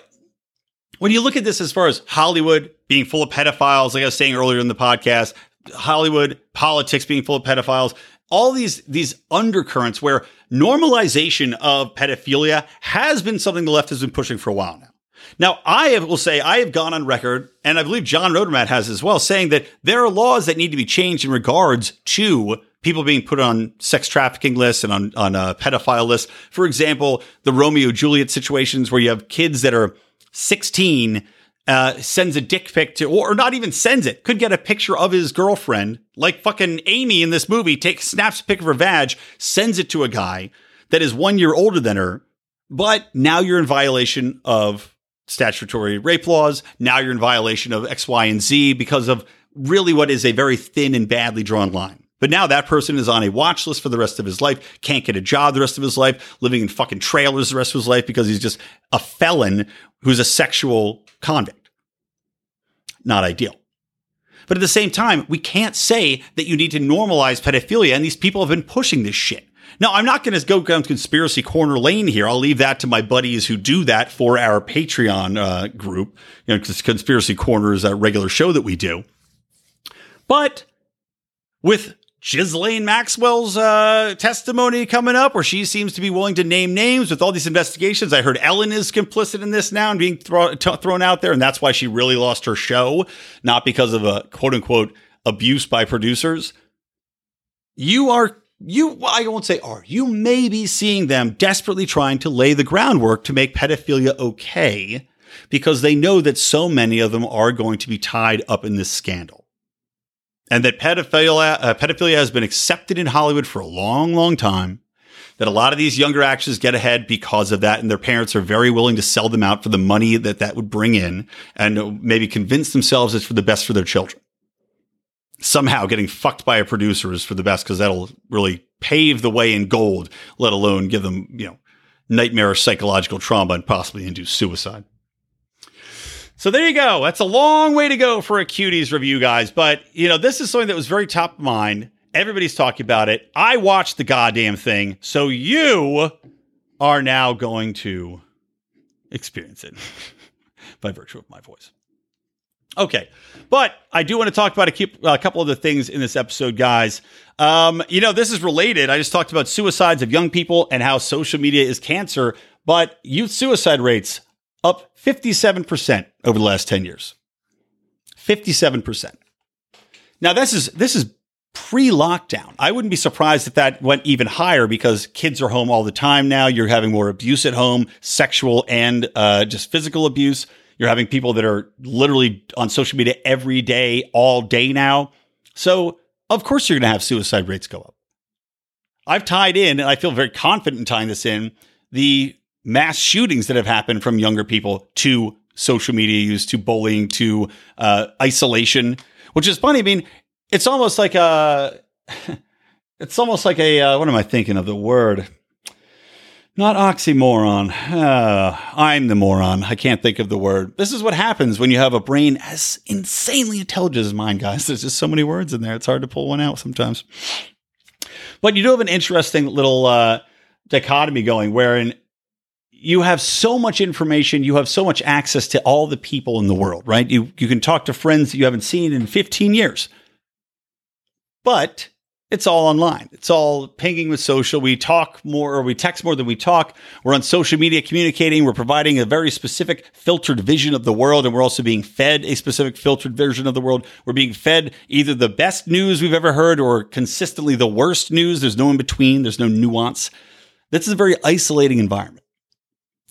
when you look at this as far as Hollywood being full of pedophiles, like I was saying earlier in the podcast, Hollywood politics being full of pedophiles, all these these undercurrents where normalization of pedophilia has been something the left has been pushing for a while now. Now, I have, will say I have gone on record, and I believe John Rodermatt has as well, saying that there are laws that need to be changed in regards to people being put on sex trafficking lists and on, on a pedophile list. For example, the Romeo Juliet situations where you have kids that are 16 uh, sends a dick pic to, or not even sends it, could get a picture of his girlfriend, like fucking Amy in this movie, takes snaps a pic of her vag, sends it to a guy that is one year older than her. But now you're in violation of statutory rape laws. Now you're in violation of X, Y, and Z because of really what is a very thin and badly drawn line. But now that person is on a watch list for the rest of his life, can't get a job the rest of his life, living in fucking trailers the rest of his life because he's just a felon who's a sexual convict. Not ideal. But at the same time, we can't say that you need to normalize pedophilia, and these people have been pushing this shit. Now, I'm not going to go down conspiracy corner lane here. I'll leave that to my buddies who do that for our Patreon uh, group. You know, Conspiracy Corner is a regular show that we do. But with Ghislaine Maxwell's uh, testimony coming up, where she seems to be willing to name names with all these investigations. I heard Ellen is complicit in this now and being throw, t- thrown out there, and that's why she really lost her show, not because of a quote unquote abuse by producers. You are you I won't say are you may be seeing them desperately trying to lay the groundwork to make pedophilia okay because they know that so many of them are going to be tied up in this scandal and that pedophilia, uh, pedophilia has been accepted in Hollywood for a long, long time. That a lot of these younger actors get ahead because of that, and their parents are very willing to sell them out for the money that that would bring in, and maybe convince themselves it's for the best for their children. Somehow, getting fucked by a producer is for the best because that'll really pave the way in gold, let alone give them, you know, nightmarish psychological trauma and possibly induce suicide. So there you go. That's a long way to go for a cuties review, guys. But you know, this is something that was very top of mind. Everybody's talking about it. I watched the goddamn thing. So you are now going to experience it by virtue of my voice. Okay. But I do want to talk about a, a couple of the things in this episode, guys. Um, you know, this is related. I just talked about suicides of young people and how social media is cancer, but youth suicide rates up 57% over the last 10 years. 57%. Now this is this is pre-lockdown. I wouldn't be surprised if that went even higher because kids are home all the time now. You're having more abuse at home, sexual and uh, just physical abuse. You're having people that are literally on social media every day, all day now. So of course you're going to have suicide rates go up. I've tied in, and I feel very confident in tying this in, the mass shootings that have happened from younger people to social media use to bullying to uh, isolation, which is funny. I mean, it's almost like a, it's almost like a, uh, what am I thinking of the word? Not oxymoron. Uh, I'm the moron. I can't think of the word. This is what happens when you have a brain as insanely intelligent as mine, guys. There's just so many words in there. It's hard to pull one out sometimes. But you do have an interesting little uh, dichotomy going wherein you have so much information, you have so much access to all the people in the world, right? You you can talk to friends that you haven't seen in 15 years. But it's all online. It's all pinging with social. We talk more or we text more than we talk. We're on social media communicating. We're providing a very specific filtered vision of the world. And we're also being fed a specific filtered version of the world. We're being fed either the best news we've ever heard or consistently the worst news. There's no in between. There's no nuance. This is a very isolating environment.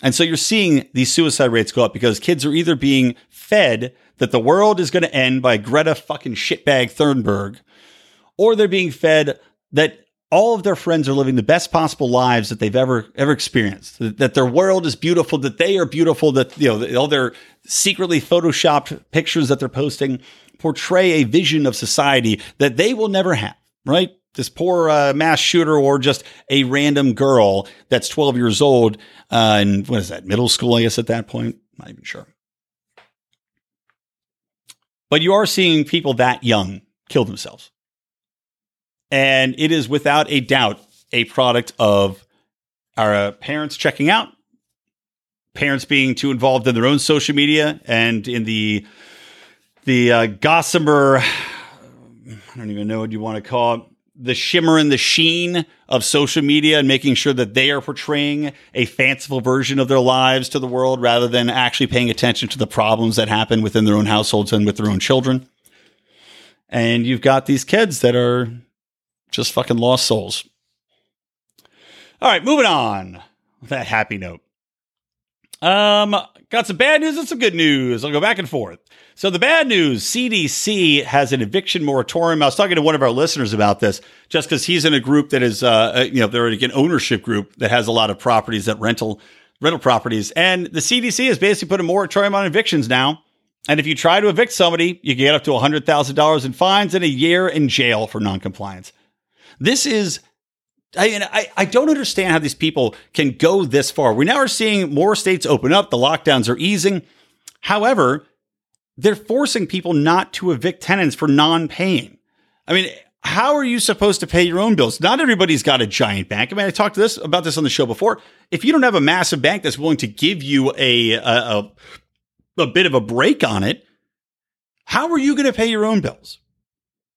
And so you're seeing these suicide rates go up because kids are either being fed that the world is going to end by Greta fucking shitbag Thunberg or they're being fed that all of their friends are living the best possible lives that they've ever ever experienced. That their world is beautiful, that they are beautiful, that you know all their secretly photoshopped pictures that they're posting portray a vision of society that they will never have. Right? This poor uh, mass shooter, or just a random girl that's 12 years old, uh, and what is that? Middle school, I guess at that point. Not even sure. But you are seeing people that young kill themselves. And it is without a doubt a product of our uh, parents checking out, parents being too involved in their own social media and in the the uh, gossamer. I don't even know what you want to call it. The shimmer and the sheen of social media and making sure that they are portraying a fanciful version of their lives to the world rather than actually paying attention to the problems that happen within their own households and with their own children. And you've got these kids that are just fucking lost souls. All right, moving on. That happy note. Um, got some bad news and some good news. I'll go back and forth. So the bad news: CDC has an eviction moratorium. I was talking to one of our listeners about this, just because he's in a group that is, uh, uh, you know, they're like an ownership group that has a lot of properties that rental rental properties, and the CDC has basically put a moratorium on evictions now. And if you try to evict somebody, you get up to hundred thousand dollars in fines and a year in jail for noncompliance. This is I, don't understand how these people can go this far. We now are seeing more states open up. The lockdowns are easing. However, they're forcing people not to evict tenants for non-paying. I mean, how are you supposed to pay your own bills? Not everybody's got a giant bank. I mean, I talked to this about this on the show before. If you don't have a massive bank that's willing to give you a a, a, a bit of a break on it, how are you going to pay your own bills?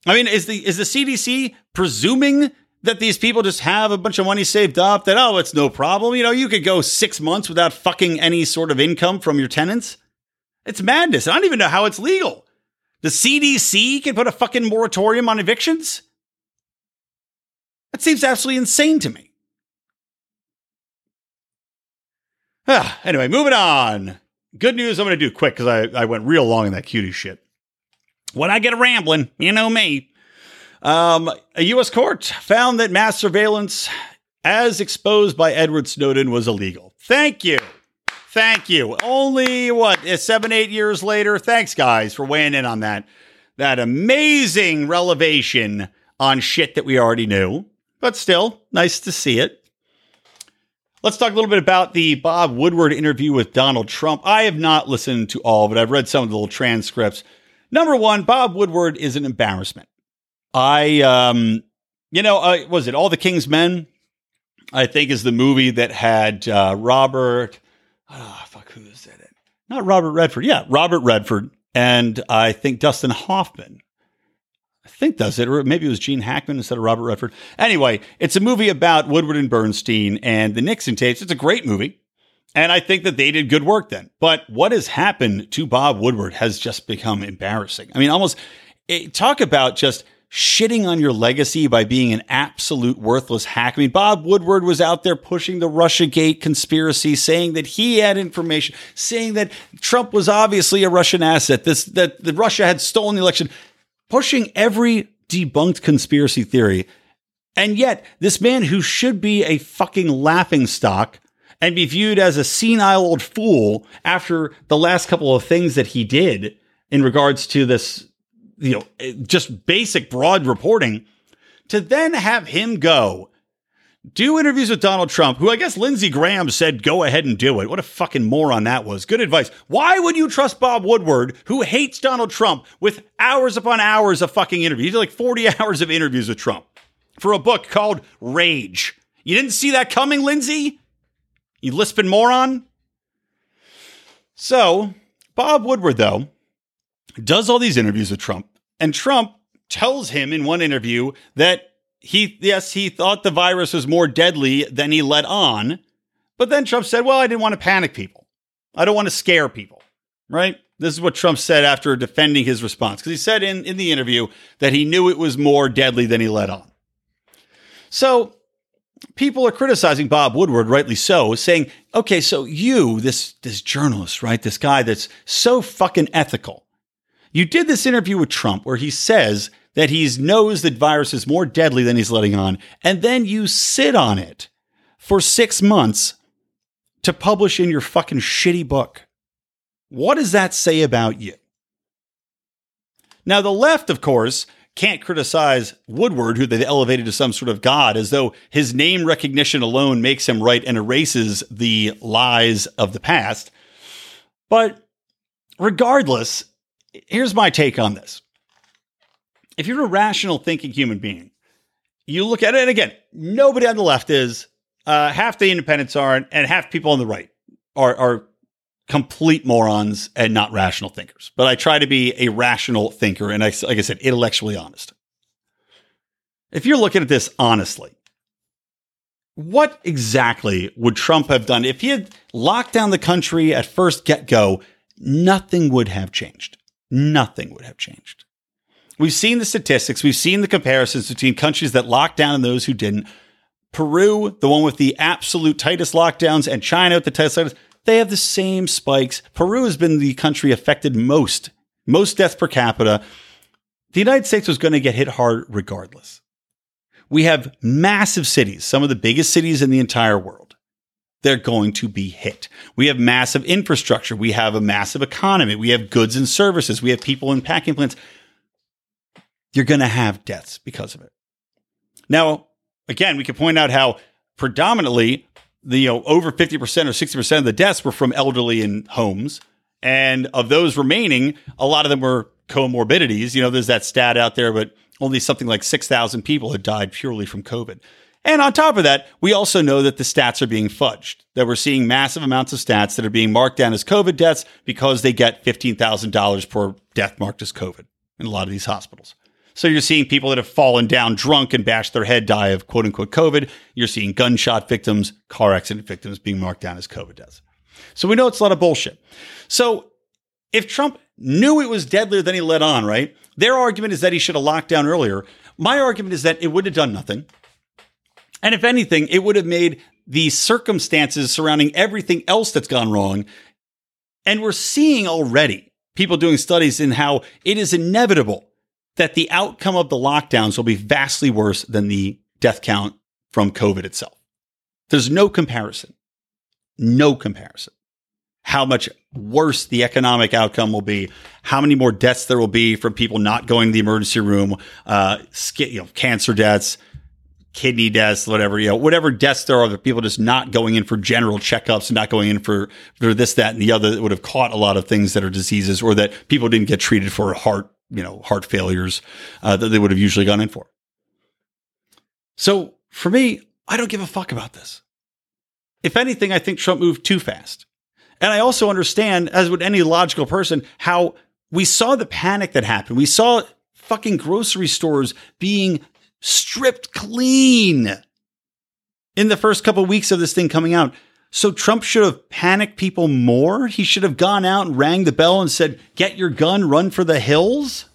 I mean, is the is the CDC presuming that these people just have a bunch of money saved up that oh, it's no problem. You know, you could go 6 months without fucking any sort of income from your tenants? It's madness. I don't even know how it's legal. The CDC can put a fucking moratorium on evictions? That seems absolutely insane to me. Anyway, moving on. Good news I'm going to do quick because I, I went real long in that cutie shit. When I get a rambling, you know me. Um, a U.S. court found that mass surveillance, as exposed by Edward Snowden, was illegal. Thank you. Thank you. Only what seven, eight years later. Thanks, guys, for weighing in on that. That amazing revelation on shit that we already knew, but still nice to see it. Let's talk a little bit about the Bob Woodward interview with Donald Trump. I have not listened to all, but I've read some of the little transcripts. Number one, Bob Woodward is an embarrassment. I, um, you know, uh, was it All the King's Men? I think is the movie that had uh, Robert. Oh, fuck, who is that? Not Robert Redford. Yeah, Robert Redford, and I think Dustin Hoffman. I think does it, or maybe it was Gene Hackman instead of Robert Redford. Anyway, it's a movie about Woodward and Bernstein and the Nixon tapes. It's a great movie. And I think that they did good work then. But what has happened to Bob Woodward has just become embarrassing. I mean, almost eh, talk about just shitting on your legacy by being an absolute worthless hack. I mean, Bob Woodward was out there pushing the Russiagate conspiracy, saying that he had information, saying that Trump was obviously a Russian asset, this that the Russia had stolen the election, pushing every debunked conspiracy theory. And yet, this man who should be a fucking laughing stock and be viewed as a senile old fool after the last couple of things that he did in regards to this, you know, just basic broad reporting, to then have him go do interviews with Donald Trump, who I guess Lindsey Graham said go ahead and do it. What a fucking moron that was. Good advice. Why would you trust Bob Woodward, who hates Donald Trump, with hours upon hours of fucking interviews? He did like 40 hours of interviews with Trump for a book called Rage. You didn't see that coming, Lindsey? You lisping moron? So, Bob Woodward, though, does all these interviews with Trump, and Trump tells him in one interview that he, yes, he thought the virus was more deadly than he let on. But then Trump said, well, I didn't want to panic people. I don't want to scare people, right? This is what Trump said after defending his response, because he said in, in the interview that he knew it was more deadly than he let on. So people are criticizing Bob Woodward, rightly so, saying, okay, so you, this, this journalist, right? This guy that's so fucking ethical. You did this interview with Trump where he says that he knows that virus is more deadly than he's letting on, and then you sit on it for six months to publish in your fucking shitty book. What does that say about you? Now, the left, of course, can't criticize Woodward, who they've elevated to some sort of god, as though his name recognition alone makes him right and erases the lies of the past. But regardless, here's my take on this if you're a rational thinking human being, you look at it, and again, nobody on the left is, uh, half the independents aren't, and half people on the right are, are complete morons and not rational thinkers. But I try to be a rational thinker and, I, like I said, intellectually honest. If you're looking at this honestly, what exactly would Trump have done if he had locked down the country at first get go? Nothing would have changed. Nothing would have changed. We've seen the statistics, we've seen the comparisons between countries that locked down and those who didn't. Peru, the one with the absolute tightest lockdowns, and China with the tightest lockdowns, they have the same spikes. Peru has been the country affected most, most deaths per capita. The United States was going to get hit hard regardless. We have massive cities, some of the biggest cities in the entire world. They're going to be hit. We have massive infrastructure. We have a massive economy. We have goods and services. We have people in packing plants you're going to have deaths because of it. Now, again, we can point out how predominantly the you know, over 50% or 60% of the deaths were from elderly in homes. And of those remaining, a lot of them were comorbidities. You know, there's that stat out there, but only something like 6,000 people had died purely from COVID. And on top of that, we also know that the stats are being fudged, that we're seeing massive amounts of stats that are being marked down as COVID deaths because they get $15,000 per death marked as COVID in a lot of these hospitals. So you're seeing people that have fallen down drunk and bashed their head die of quote unquote COVID. You're seeing gunshot victims, car accident victims being marked down as COVID deaths. So we know it's a lot of bullshit. So if Trump knew it was deadlier than he let on, right? Their argument is that he should have locked down earlier. My argument is that it would have done nothing. And if anything, it would have made the circumstances surrounding everything else that's gone wrong. And we're seeing already people doing studies in how it is inevitable that the outcome of the lockdowns will be vastly worse than the death count from COVID itself. There's no comparison. No comparison. How much worse the economic outcome will be, how many more deaths there will be from people not going to the emergency room, uh, you know, cancer deaths, kidney deaths, whatever, you know, whatever deaths there are, the people just not going in for general checkups and not going in for, for this, that, and the other that would have caught a lot of things that are diseases or that people didn't get treated for heart you know, heart failures uh, that they would have usually gone in for. So for me, I don't give a fuck about this. If anything, I think Trump moved too fast. And I also understand, as would any logical person, how we saw the panic that happened. We saw fucking grocery stores being stripped clean in the first couple of weeks of this thing coming out. So Trump should have panicked people more. He should have gone out and rang the bell and said, "Get your gun, run for the hills."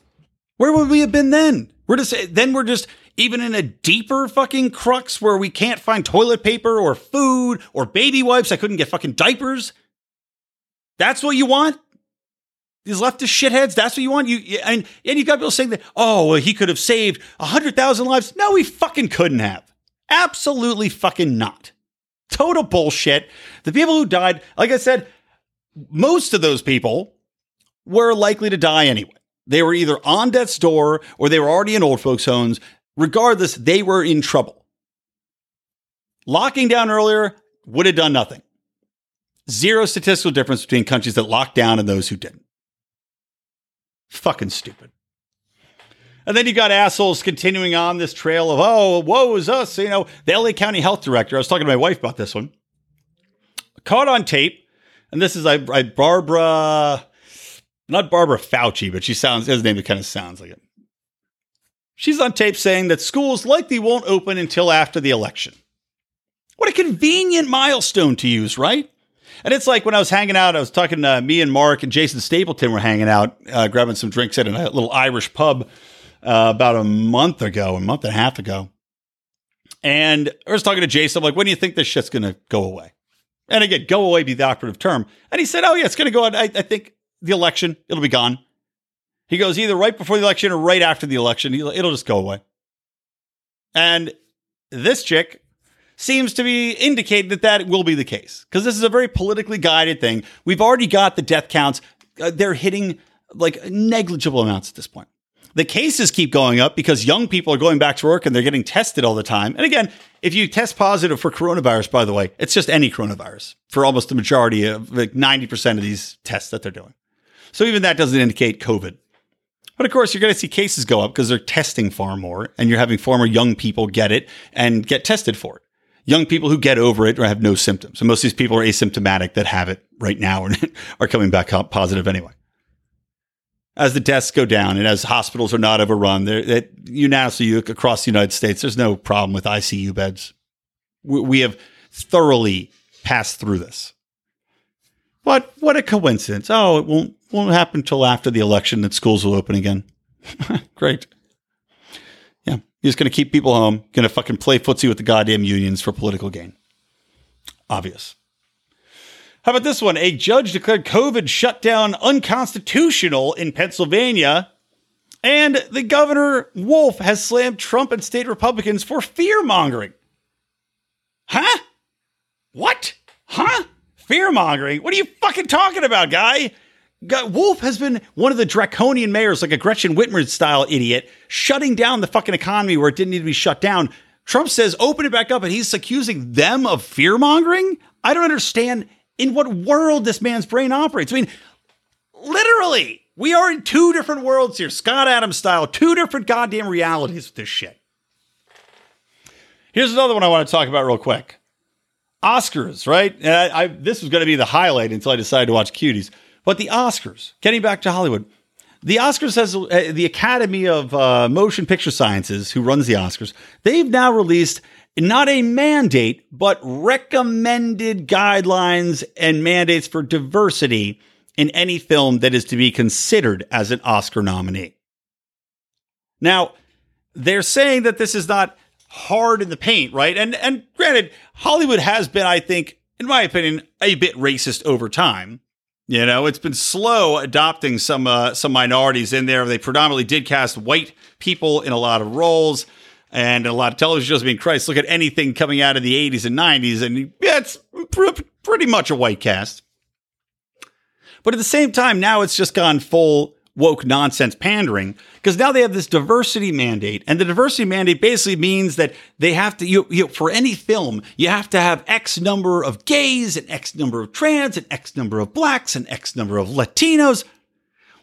Where would we have been then? We're just then we're just even in a deeper fucking crux where we can't find toilet paper or food or baby wipes. I couldn't get fucking diapers. That's what you want? These leftist shitheads, that's what you want? You and and you got people saying that, oh, well, he could have saved a hundred thousand lives. No, he fucking couldn't have. Absolutely fucking not. Total bullshit. The people who died, like I said, most of those people were likely to die anyway. They were either on death's door or they were already in old folks' homes. Regardless, they were in trouble. Locking down earlier would have done nothing. Zero statistical difference between countries that locked down and those who didn't. Fucking stupid. And then you got assholes continuing on this trail of, oh, woe is us. You know, the LA County Health Director, I was talking to my wife about this one, caught on tape. And this is I, I Barbara, not Barbara Fauci, but she sounds, his name, kind of sounds like it. She's on tape saying that schools likely won't open until after the election. What a convenient milestone to use, right? And it's like when I was hanging out, I was talking to me and Mark and Jason Stapleton were hanging out, uh, grabbing some drinks at a little Irish pub uh, about a month ago, a month and a half ago. And I was talking to Jason, I'm like, when do you think this shit's going to go away? And again, go away be the operative term. And he said, oh, yeah, it's going to go. I, I, think the election, it'll be gone. He goes either right before the election or right after the election. It'll just go away. And this chick seems to be indicating that that will be the case because this is a very politically guided thing. We've already got the death counts. Uh, they're hitting like negligible amounts at this point. The cases keep going up because young people are going back to work and they're getting tested all the time. And again, if you test positive for coronavirus, by the way, it's just any coronavirus for almost the majority of like 90% of these tests that they're doing. So even that doesn't indicate COVID. But of course, you're going to see cases go up because they're testing far more and you're having far more young people get it and get tested for it. Young people who get over it or have no symptoms. And most of these people are asymptomatic that have it right now and are coming back positive anyway as the deaths go down and as hospitals are not overrun, there unanimously across the United States, there's no problem with ICU beds. We, we have thoroughly passed through this. But what a coincidence! Oh, it won't won't happen until after the election that schools will open again. Great. Yeah, just going to keep people home, going to fucking play footsie with the goddamn unions for political gain. Obvious. How about this one? A judge declared COVID shutdown unconstitutional in Pennsylvania. And the governor, Wolf, has slammed Trump and state Republicans for fear mongering. Huh? What? Huh? Fear mongering? What are you fucking talking about, guy? Wolf has been one of the draconian mayors, like a Gretchen Whitmer style idiot, shutting down the fucking economy where it didn't need to be shut down. Trump says open it back up, and he's accusing them of fear mongering. I don't understand in what world this man's brain operates. I mean, literally, we are in two different worlds here, Scott Adams style, two different goddamn realities with this shit. Here's another one I want to talk about real quick. Oscars, right? And I, I, this was going to be the highlight until I decided to watch Cuties. But the Oscars, getting back to Hollywood, the Oscars has uh, the Academy of uh, Motion Picture Sciences, who runs the Oscars, they've now released not a mandate, but recommended guidelines and mandates for diversity in any film that is to be considered as an Oscar nominee. Now, they're saying that this is not hard in the paint, right? And and granted, Hollywood has been, I think, in my opinion, a bit racist over time. You know, it's been slow adopting some uh, some minorities in there. They predominantly did cast white people in a lot of roles and a lot of television shows. I mean, Christ, look at anything coming out of the 80s and 90s, and yeah, it's pr- pretty much a white cast. But at the same time, now it's just gone full woke nonsense pandering because now they have this diversity mandate and the diversity mandate basically means that they have to you, you for any film you have to have x number of gays and x number of trans and x number of blacks and x number of latinos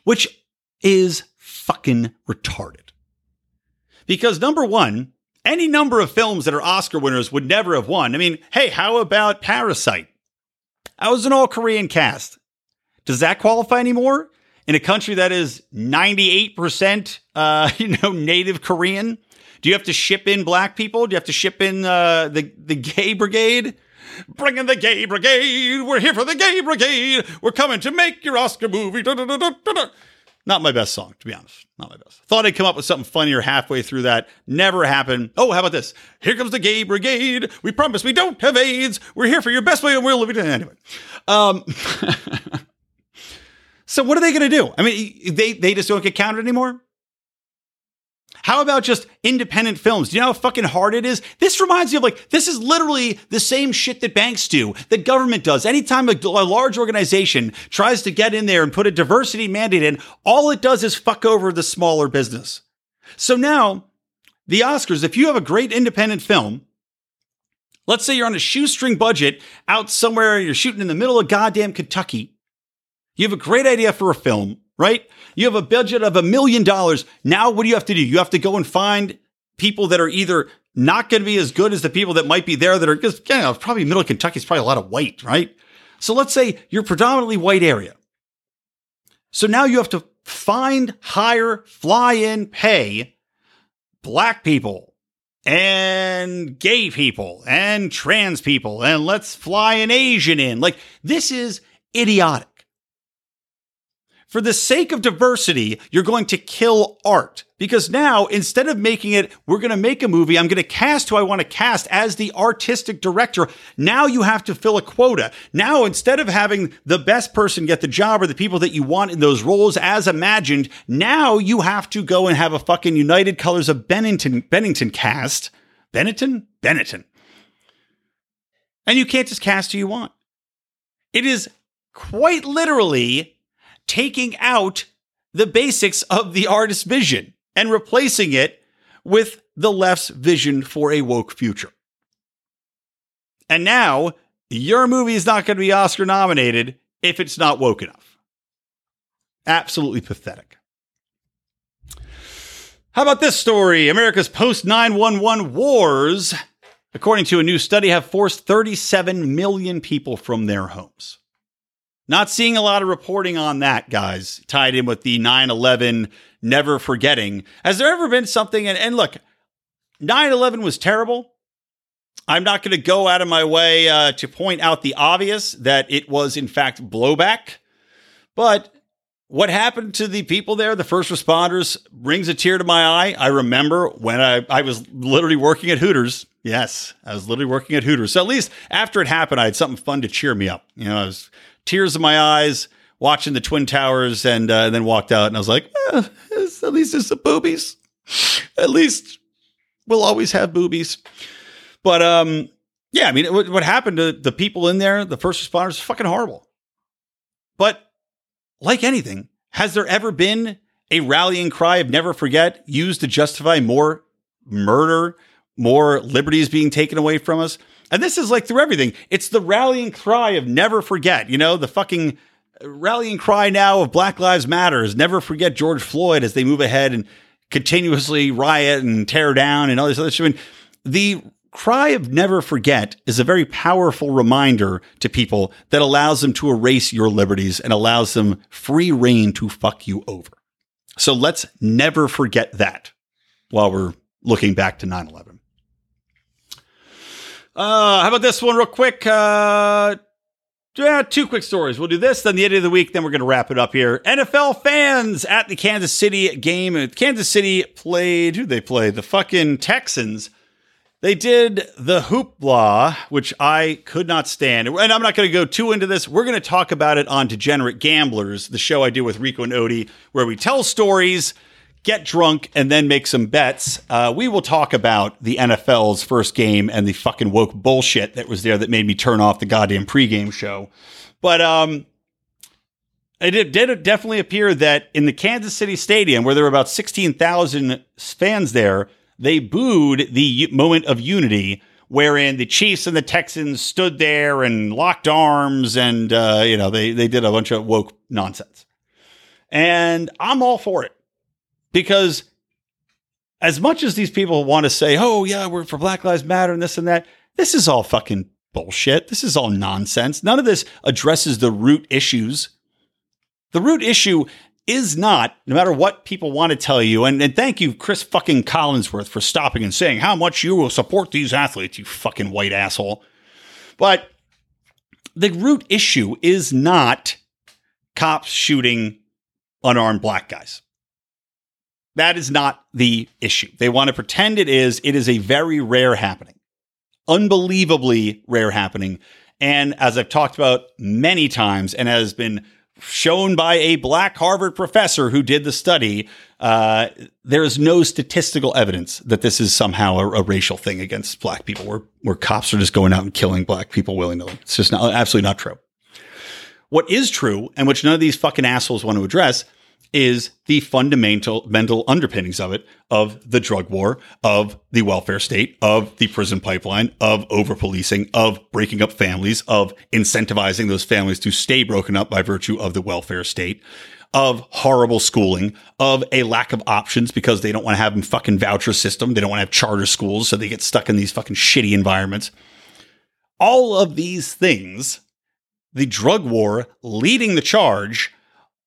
which is fucking retarded because number one, any number of films that are Oscar winners would never have won. I mean, hey, how about Parasite? That was an all Korean cast. Does that qualify anymore? In a country that is 98%, uh, you know, native Korean? Do you have to ship in black people? Do you have to ship in uh, the, the gay brigade? Bring in the gay brigade. We're here for the gay brigade. We're coming to make your Oscar movie. Da, da, da, not my best song, to be honest. Not my best. Thought I'd come up with something funnier halfway through that. Never happened. Oh, how about this? Here comes the gay brigade. We promise we don't have AIDS. We're here for your best way and we'll live it anyway. Um, so what are they going to do? I mean, they, they just don't get counted anymore? How about just independent films? Do you know how fucking hard it is? This reminds me of like, this is literally the same shit that banks do, that government does. Anytime a, a large organization tries to get in there and put a diversity mandate in, all it does is fuck over the smaller business. So now, the Oscars, if you have a great independent film, let's say you're on a shoestring budget out somewhere, you're shooting in the middle of goddamn Kentucky, you have a great idea for a film right? You have a budget of a million dollars. Now, what do you have to do? You have to go and find people that are either not going to be as good as the people that might be there that are you know, probably middle Kentucky is probably a lot of white, right? So let's say you're predominantly white area. So now you have to find, hire, fly in, pay black people and gay people and trans people and let's fly an Asian in. Like this is idiotic. For the sake of diversity, you're going to kill art. Because now, instead of making it, we're going to make a movie, I'm going to cast who I want to cast as the artistic director. Now you have to fill a quota. Now, instead of having the best person get the job or the people that you want in those roles as imagined, now you have to go and have a fucking United Colors of Bennington, Bennington cast. Bennington? Bennington. And you can't just cast who you want. It is quite literally taking out the basics of the artist's vision and replacing it with the left's vision for a woke future. And now your movie is not going to be Oscar nominated if it's not woke enough. Absolutely pathetic. How about this story? America's post 911 wars, according to a new study, have forced 37 million people from their homes. Not seeing a lot of reporting on that, guys, tied in with the 9 11 never forgetting. Has there ever been something? And, and look, 9 11 was terrible. I'm not going to go out of my way uh, to point out the obvious that it was, in fact, blowback. But what happened to the people there, the first responders, brings a tear to my eye. I remember when I, I was literally working at Hooters. Yes, I was literally working at Hooters. So at least after it happened, I had something fun to cheer me up. You know, I was tears in my eyes watching the Twin Towers and, uh, then walked out and I was like, eh, at least there's some boobies. At least we'll always have boobies. But um, yeah, I mean, what, what happened to the people in there, the first responders, is fucking horrible. But like anything, has there ever been a rallying cry of never forget used to justify more murder, more liberties being taken away from us? And this is like through everything. It's the rallying cry of never forget, you know, the fucking uh, rallying cry now of Black Lives Matters, never forget George Floyd as they move ahead and continuously riot and tear down and all this other shit. I mean, the cry of never forget is a very powerful reminder to people that allows them to erase your liberties and allows them free reign to fuck you over. So let's never forget that while we're looking back to 9 11. Uh, how about this one, real quick? Uh, yeah, two quick stories. We'll do this, then the end of the week, then we're going to wrap it up here. NFL fans at the Kansas City game. Kansas City played, who they play? The fucking Texans. They did the hoopla, which I could not stand. And I'm not going to go too into this. We're going to talk about it on Degenerate Gamblers, the show I do with Rico and Odie, where we tell stories get drunk, and then make some bets. Uh, we will talk about the NFL's first game and the fucking woke bullshit that was there that made me turn off the goddamn pregame show. But um, it did definitely appear that in the Kansas City Stadium, where there were about 16,000 fans there, they booed the moment of unity wherein the Chiefs and the Texans stood there and locked arms and, uh, you know, they, they did a bunch of woke nonsense. And I'm all for it because as much as these people want to say, oh, yeah, we're for Black Lives Matter and this and that, this is all fucking bullshit. This is all nonsense. None of this addresses the root issues. The root issue is not, no matter what people want to tell you, and, and thank you, Cris fucking Collinsworth, for stopping and saying how much you will support these athletes, you fucking white asshole. But the root issue is not cops shooting unarmed black guys. That is not the issue. They want to pretend it is. It is a very rare happening, unbelievably rare happening. And as I've talked about many times and has been shown by a black Harvard professor who did the study, uh, there is no statistical evidence that this is somehow a, a, racial thing against black people, where where cops are just going out and killing black people willy nilly. It's just not absolutely not true. What is true, and which none of these fucking assholes want to address, is the fundamental mental underpinnings of it, of the drug war, of the welfare state, of the prison pipeline, of over policing, of breaking up families, of incentivizing those families to stay broken up by virtue of the welfare state, of horrible schooling, of a lack of options because they don't want to have a fucking voucher system. They don't want to have charter schools, so they get stuck in these fucking shitty environments. All of these things, the drug war leading the charge,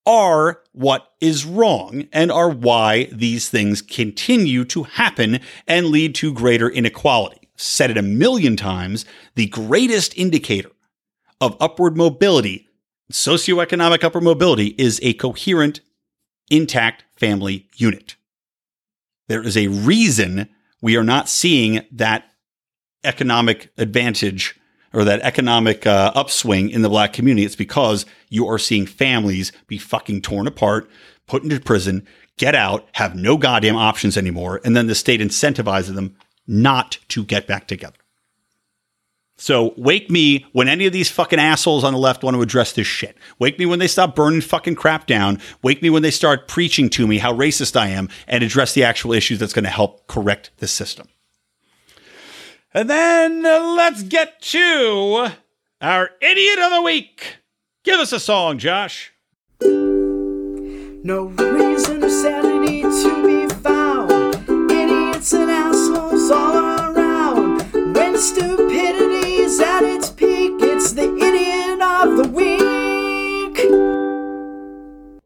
are what is wrong and are why these things continue to happen and lead to greater inequality. Said it a million times, the greatest indicator of upward mobility, socioeconomic upward mobility, is a coherent, intact family unit. There is a reason we are not seeing that economic advantage or that economic uh, upswing in the black community, it's because you are seeing families be fucking torn apart, put into prison, get out, have no goddamn options anymore, and then the state incentivizes them not to get back together. So wake me when any of these fucking assholes on the left want to address this shit. Wake me when they stop burning fucking crap down. Wake me when they start preaching to me how racist I am and address the actual issues that's going to help correct the system. And then uh, let's get to our idiot of the week. Give us a song, Josh. No reason or sanity to be found. Idiots and assholes all around. When stupidity is at its peak, it's the idiot of the week.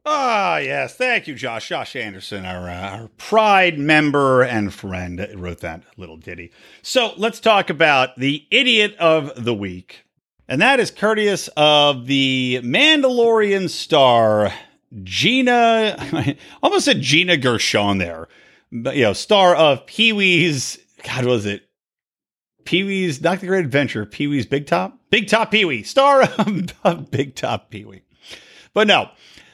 Ah, yes. Thank you, Josh. Josh Anderson, our, uh, our Pride member and friend, wrote that little ditty. So let's talk about the idiot of the week. And that is courteous of the Mandalorian star, Gina, I almost said Gina Gershon there, but, you know, star of Pee Wee's, God, was it? Pee Wee's, not the Great Adventure, Pee Wee's Big Top? Big Top Pee Wee, star of Big Top Pee Wee. But no,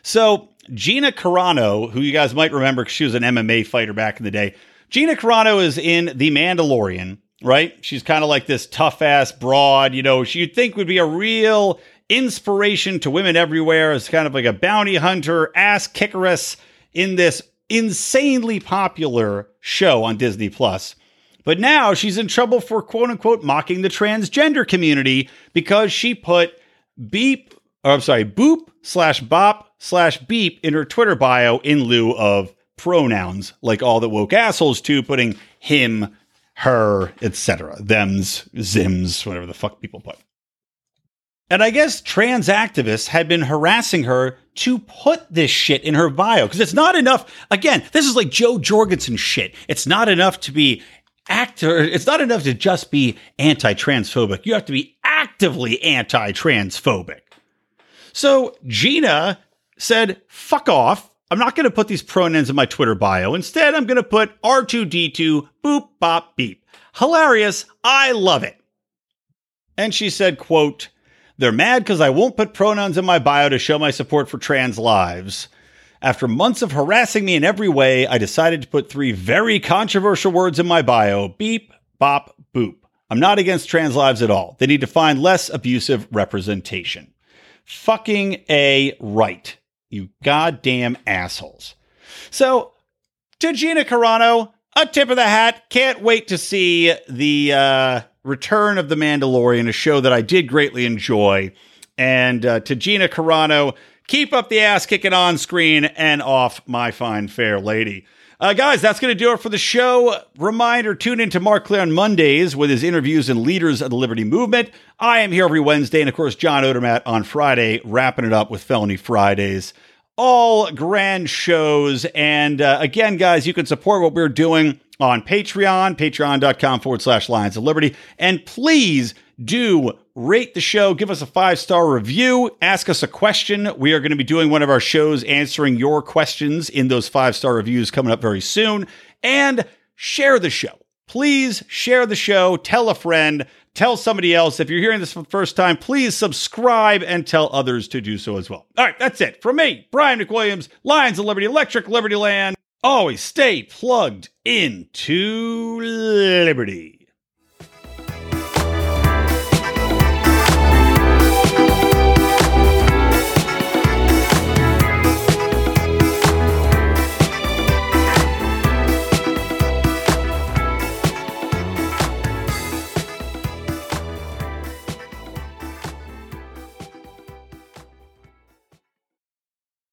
so Gina Carano, who you guys might remember because she was an MMA fighter back in the day, Gina Carano is in The Mandalorian, right? She's kind of like this tough ass broad, you know, she you'd think would be a real inspiration to women everywhere as kind of like a bounty hunter, ass kickeress in this insanely popular show on Disney Plus. But now she's in trouble for quote unquote mocking the transgender community because she put beep, or I'm sorry, boop slash bop slash beep in her Twitter bio in lieu of pronouns, like all the woke assholes too, putting him, her, etc. Them's, zims, whatever the fuck people put. And I guess trans activists had been harassing her to put this shit in her bio because it's not enough. Again, this is like Jo Jorgensen shit. It's not enough to be actor. It's not enough to just be anti-transphobic. You have to be actively anti-transphobic. So Gina said, fuck off. I'm not going to put these pronouns in my Twitter bio. Instead, I'm going to put R2D2 boop bop beep. Hilarious. I love it. And she said, quote, they're mad because I won't put pronouns in my bio to show my support for trans lives. After months of harassing me in every way, I decided to put three very controversial words in my bio beep, bop, boop. I'm not against trans lives at all. They need to find less abusive representation. Fucking A right. You goddamn assholes. So, to Gina Carano, a tip of the hat. Can't wait to see the uh, return of The Mandalorian, a show that I did greatly enjoy. And uh, to Gina Carano, keep up the ass kicking on screen and off, my fine fair lady. Uh, guys, that's going to do it for the show. Reminder tune in to Marc Clair on Mondays with his interviews and leaders of the Liberty Movement. I am here every Wednesday, and of course, John Odermatt on Friday, wrapping it up with Felony Fridays. All grand shows. And uh, again, guys, you can support what we're doing on Patreon, patreon.com forward slash Lions of Liberty. And please do rate the show, give us a five star review, ask us a question. We are going to be doing one of our shows answering your questions in those five star reviews coming up very soon. And share the show. please share the show, tell a friend, tell somebody else. If you're hearing this for the first time, please subscribe and tell others to do so as well. All right, that's it. From me, Brian McWilliams, Lions of Liberty, Electric Liberty Land. Always stay plugged into Liberty.